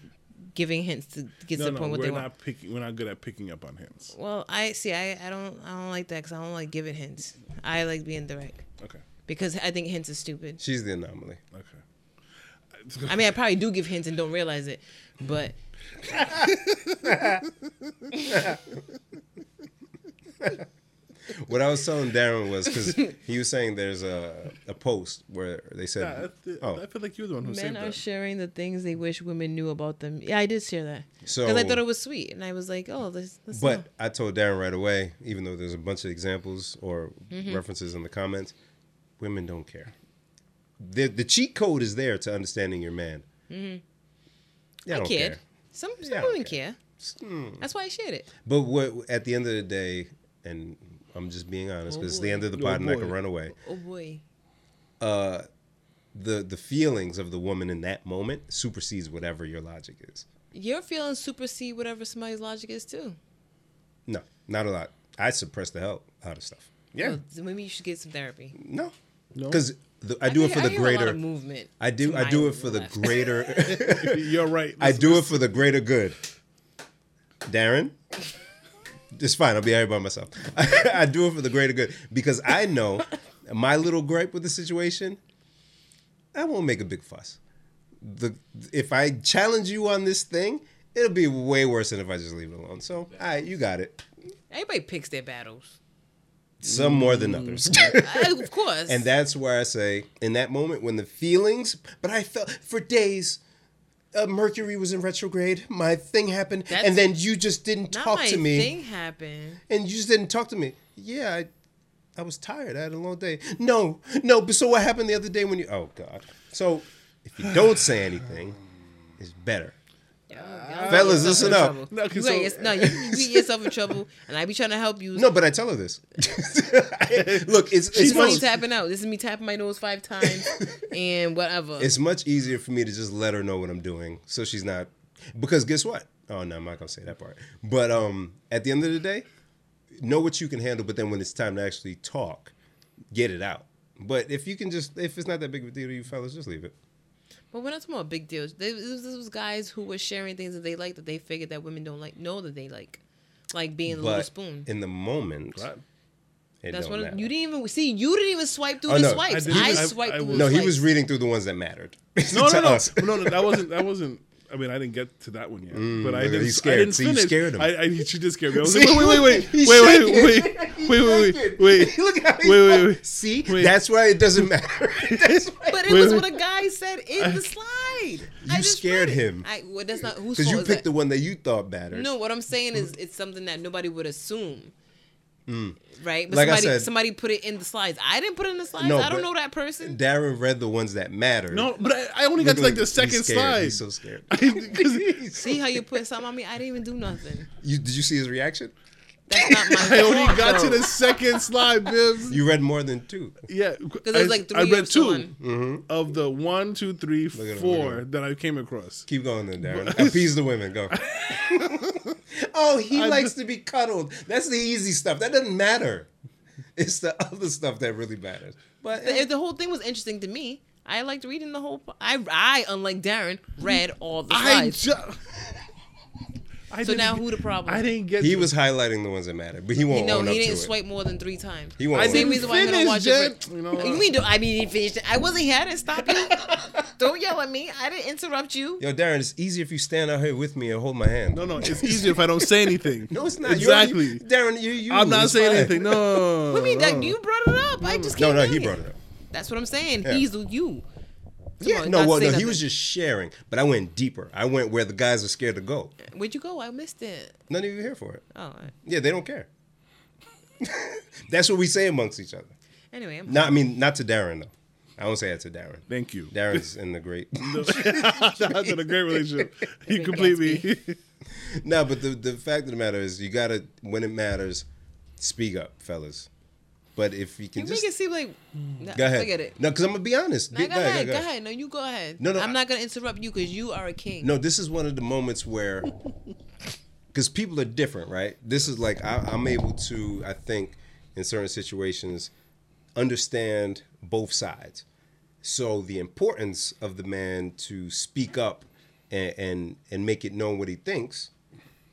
giving hints to get no, to the no, point what we're they not want. picking. We're not good at picking up on hints. Well, I see. I, I don't I don't like that because I don't like giving hints. I like being direct Okay, because I think hints are stupid. She's the anomaly. okay. I mean, I probably do give hints and don't realize it, but What I was telling Darren was because he was saying there's a, a post where they Yeah, said, I, th- oh, I feel like you're the one who men are that. sharing the things they wish women knew about them. Yeah, I did share that so. because I thought it was sweet, and I was like, oh, let's. let's But know. I told Darren right away, even though there's a bunch of examples or Mm-hmm. references in the comments, women don't care. The the cheat code is there to understanding your man. Mm-hmm. Yeah, I don't cared. care. Some some Yeah, I don't women care. care. That's why I shared it. But what at the end of the day, and I'm just being honest Oh, because it's the end of the Oh, pod and I can run away. Oh boy. Uh, The the feelings of the woman in that moment supersedes whatever your logic is. Your feelings supersede whatever somebody's logic is too. No, not a lot. I suppress the hell out of stuff. Yeah, Well, maybe you should get some therapy. no, No? because I do it for the hear a lot greater. of movement. I do. I do it for the left. greater. You're right. I do it for the greater good. Darren, it's fine. I'll be out here by myself. I do it for the greater good because I know my little gripe with the situation. I won't make a big fuss. The if I challenge you on this thing, it'll be way worse than if I just leave it alone. So, all right, you got it. Everybody picks their battles. Some more than others. Uh, of course. And that's where I say, in that moment when the feelings, but I felt for days, uh, Mercury was in retrograde. My thing happened, That's- and then you just didn't talk to me, thing happened. and you just didn't talk to me. Yeah, I, I was tired. I had a long day. No, no. But so what happened the other day when you? Oh God. So if you don't say anything, it's better. Y'all- y'all Fellas, listen up. trouble. No, 'cause you so- got your- no, you, you get yourself in trouble, and I be trying to help you. No, but I tell her this. Look, it's This it's is me much, tapping out. This is me tapping my nose five times and whatever. it's much easier for me to just let her know what I'm doing, so she's not. Because guess what? Oh no, I'm not gonna say that part. But um, at the end of the day, know what you can handle. But then when it's time to actually talk, get it out. But if you can just, if it's not that big of a deal to you fellas, just leave it. But we're not talking about big deals. They, this, was, this was guys who were sharing things that they like that they figured that women don't like, know that they like, like being a little But spoon. in the moment, Right. it That's what matter. you didn't even see. You didn't even swipe through Oh, the no. swipes. I I, didn't I- swiped I through the no, he swipes. was reading through the ones that mattered. No, to no, no, no, no. That wasn't. That wasn't. I mean, I didn't get to that one yet. Mm, but I didn't. he's I scared. didn't See, you scared him. I, I, she did scare me. I was See? like, wait, wait, wait, wait, He's wait, wait, wait, wait, wait, wait, wait. Look how Wait, wait, wait. See, Wait. that's why it doesn't matter. that's why. But it Wait, was wait. what a guy said in the slide. You just scared him. I, well, that's not whose Because you picked that? the one that you thought mattered. No, what I'm saying is mm-hmm. it's something that nobody would assume. Right? But Mm. Like I somebody, said- somebody put it in the slides. I didn't put it in the slides. No, I don't know that person. Darren read the ones that matter. No, but I, I only got Look, to like the second scared. slide. He's so scared. See how you put something on me? I didn't even do nothing. You, did you see his reaction? That's not my I only fault, got to the second slide, Bibbs. You read more than two. Yeah, Because there's like three I read of two one. of the one, two, three, four at him, look four at him. that I came across. Keep going then, Darren. Appease the women. Go. Oh, he I likes just- to be cuddled. That's the easy stuff. That doesn't matter. It's the other stuff that really matters. But The, eh. the whole thing was interesting to me. I liked reading the whole. I, I unlike Darren, read all the I ju- I so didn't now who the problem? I didn't get. he to- was highlighting the ones that mattered, but he won't You know, he up didn't to swipe more than three times. He won't I Same didn't reason why I'm gonna finish, watch it. You know You what? mean? I mean, he finished it. I wasn't here. I didn't stop you. Don't yell at me. I didn't interrupt you. Yo, Darren, it's easier if you stand out here with me and hold my hand. No, no, it's easier if I don't say anything. No, it's not. You Exactly. Darren, you, you. I'm not saying fine. anything. No. What do you mean? no. That you brought it up. I just No, can't. no, he brought it up. That's what I'm saying. Yeah. He's the you. Yeah, on, no, well, say no, he was just sharing, but I went deeper. I went where the guys are scared to go. Where'd you go? I missed it. None of you here for it. Oh. all right. Yeah, they don't care. That's what we say amongst each other. Anyway, I'm Not, I mean, not to Darren though. I don't say that to Darren. Thank you. Darren's in the great. That's in a great relationship. You complete me. no, but the the fact of the matter is, you gotta when it matters, speak up, fellas. But if you can you just make it seem like. Nah, go ahead. Forget it. No, because I'm gonna be honest. Be- go, go ahead, go go ahead. No, you go ahead. No, no, I'm I- not gonna interrupt you because you are a king. No, this is one of the moments where, because people are different, right? This is like I, I'm able to, I think, in certain situations, understand both sides. So the importance of the man to speak up and and, and make it known what he thinks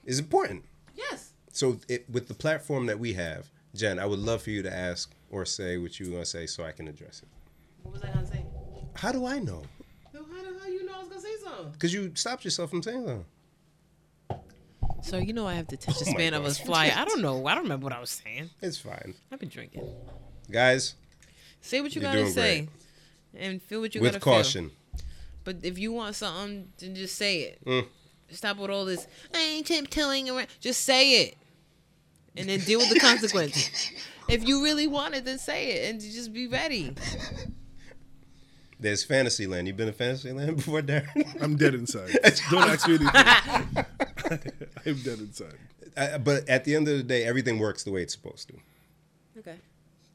is important. Yes. So it, with the platform that we have, Jen, I would love for you to ask or say what you were gonna say so I can address it. What was I gonna say? How do I know? No, how the hell you know I was gonna say something? Because you stopped yourself from saying something. So you know I have the attention Oh span of a God. flyer. I don't know. I don't remember what I was saying. It's fine, I've been drinking. guys. Say what you gotta doing say, and feel what you with gotta caution. feel. But if you want something, then just say it. Mm. Stop with all this. I ain't tiptoeing around. Just say it, and then deal with the consequences. if you really want it, then say it, and just be ready. There's Fantasyland. You've been to Fantasyland before, Darren? I'm dead inside. Don't ask me anything. I'm dead inside. I, but at the end of the day, everything works the way it's supposed to. Okay.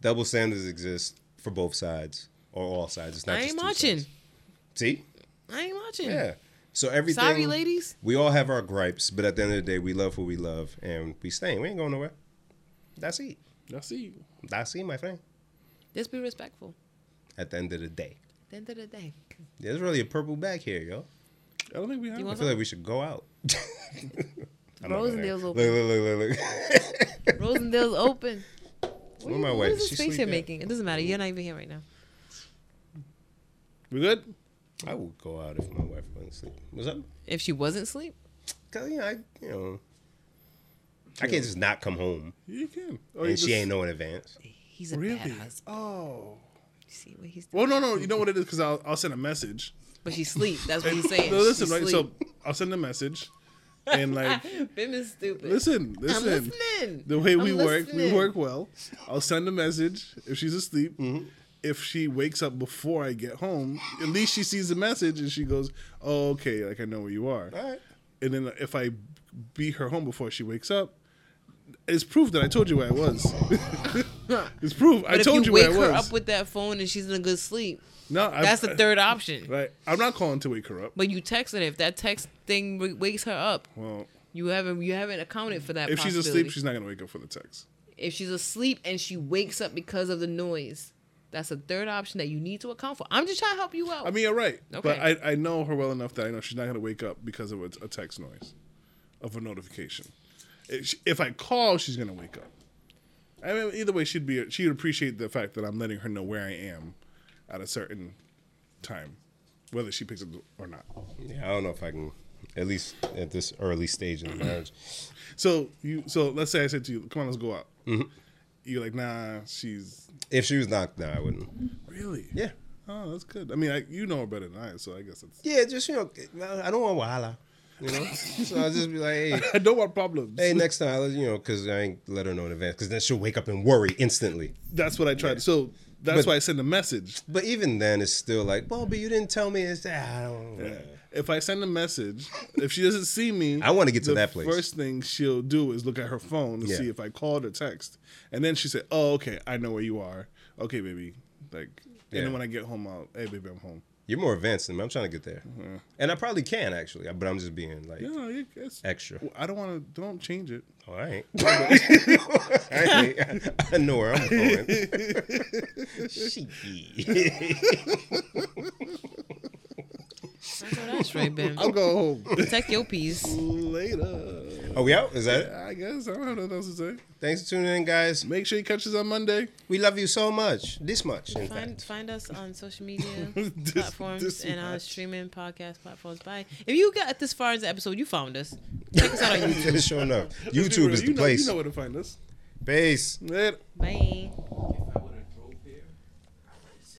Double standards exist for both sides or all sides. It's not I just ain't two watching. sides. See? I ain't watching. Yeah. So everything. Sorry, ladies. We all have our gripes, but at the end of the day, we love who we love, and we staying. We ain't going nowhere. That's it. That's it. That's it, my friend. Just be respectful. At the end of the day, At the end of the day. there's really a purple bag here, yo. I don't think we have. You I want feel like we should go out. I'm not going there. Rosendale's open. look, look, look, look. Rosendale's open. What, Where my what wife? is this She face you're making? It doesn't matter. You're not even here right now. We good? I would go out if my wife wasn't asleep. What's up? If she wasn't asleep, Cause you know, I, you know, I can't just not come home You can. You and she just- ain't know in advance. he's a Really? bad husband. Oh. You see what he's doing? Well, no, no. You know what it is? Because I'll, I'll send a message. But she sleep. That's what he's saying. No, listen, She right? sleep. So I'll send a message, and like, Bim is stupid. listen, I'm listen. listening. The way we I'm work, we listening. work well. I'll send a message if she's asleep. Mm-hmm. If she wakes up before I get home, at least she sees the message and she goes, "Oh, okay, like I know where you are." All right. And then if I beat her home before she wakes up, it's proof that I told you where I was. it's proof. I But if told you you, where I her was. up with that phone and she's in a good sleep, no, I, that's the third option. Right. I'm not calling to wake her up. But you texted her. If that text thing w- wakes her up, Well, you haven't you haven't accounted for that. if she's asleep, she's not gonna wake up for the text. if she's asleep and she wakes up because of the noise, that's a third option that you need to account for. I'm just trying to help you out. I mean, you're right. Okay. But Okay. I, I know her well enough that I know she's not going to wake up because of a, a text noise, of a notification. If, if I call, she's going to wake up. I mean, either way, she'd be she'd appreciate the fact that I'm letting her know where I am at a certain time, whether she picks up or not. Yeah, I don't know if I can, at least at this early stage in the marriage. So you so let's say I said to you, "Come on, let's go out." Mm-hmm. You're like, "Nah, she's If she was knocked down, I wouldn't. really." Yeah. Oh, that's good. I mean, I, you know her better than I, so I guess it's. Yeah, just, you know, I don't want wahala, you know? so I'll just be like, hey, I don't want problems. hey, next time, I'll, you know, because I ain't let her know in advance, because then she'll wake up and worry instantly. That's what I tried. So that's But- why I send a message. But even then, it's still like, well, but you didn't tell me. It's ah, I don't. If I send a message, if she doesn't see me, I wanna get to that place. First thing she'll do is look at her phone to Yeah. see if I called or text, and then she said, "Oh, okay, I know where you are. Okay, baby." Like, and Yeah. then when I get home, I'll, "Hey, baby, I'm home." You're more advanced than me. I'm trying to get there, mm-hmm. and I probably can actually, but I'm just being like Yeah, you- it's, extra. I don't want to. Don't change it. All right. I, I know where I'm going. Sheeky. I know that's right, Ben. I'll go home Protect your peace. later. Are we out? Is that it? I guess I don't have nothing else to say. Thanks for tuning in, guys. Make sure you catch us on Monday. We love you so much. This much, in Find fact. find us on social media This- platforms this and much. streaming podcast platforms. Bye. If you got this far in the episode, you found us. Check us out on YouTube. Just showing up. Let's be YouTube real. is you the know, place. You know where to find us. Peace. Later. Bye.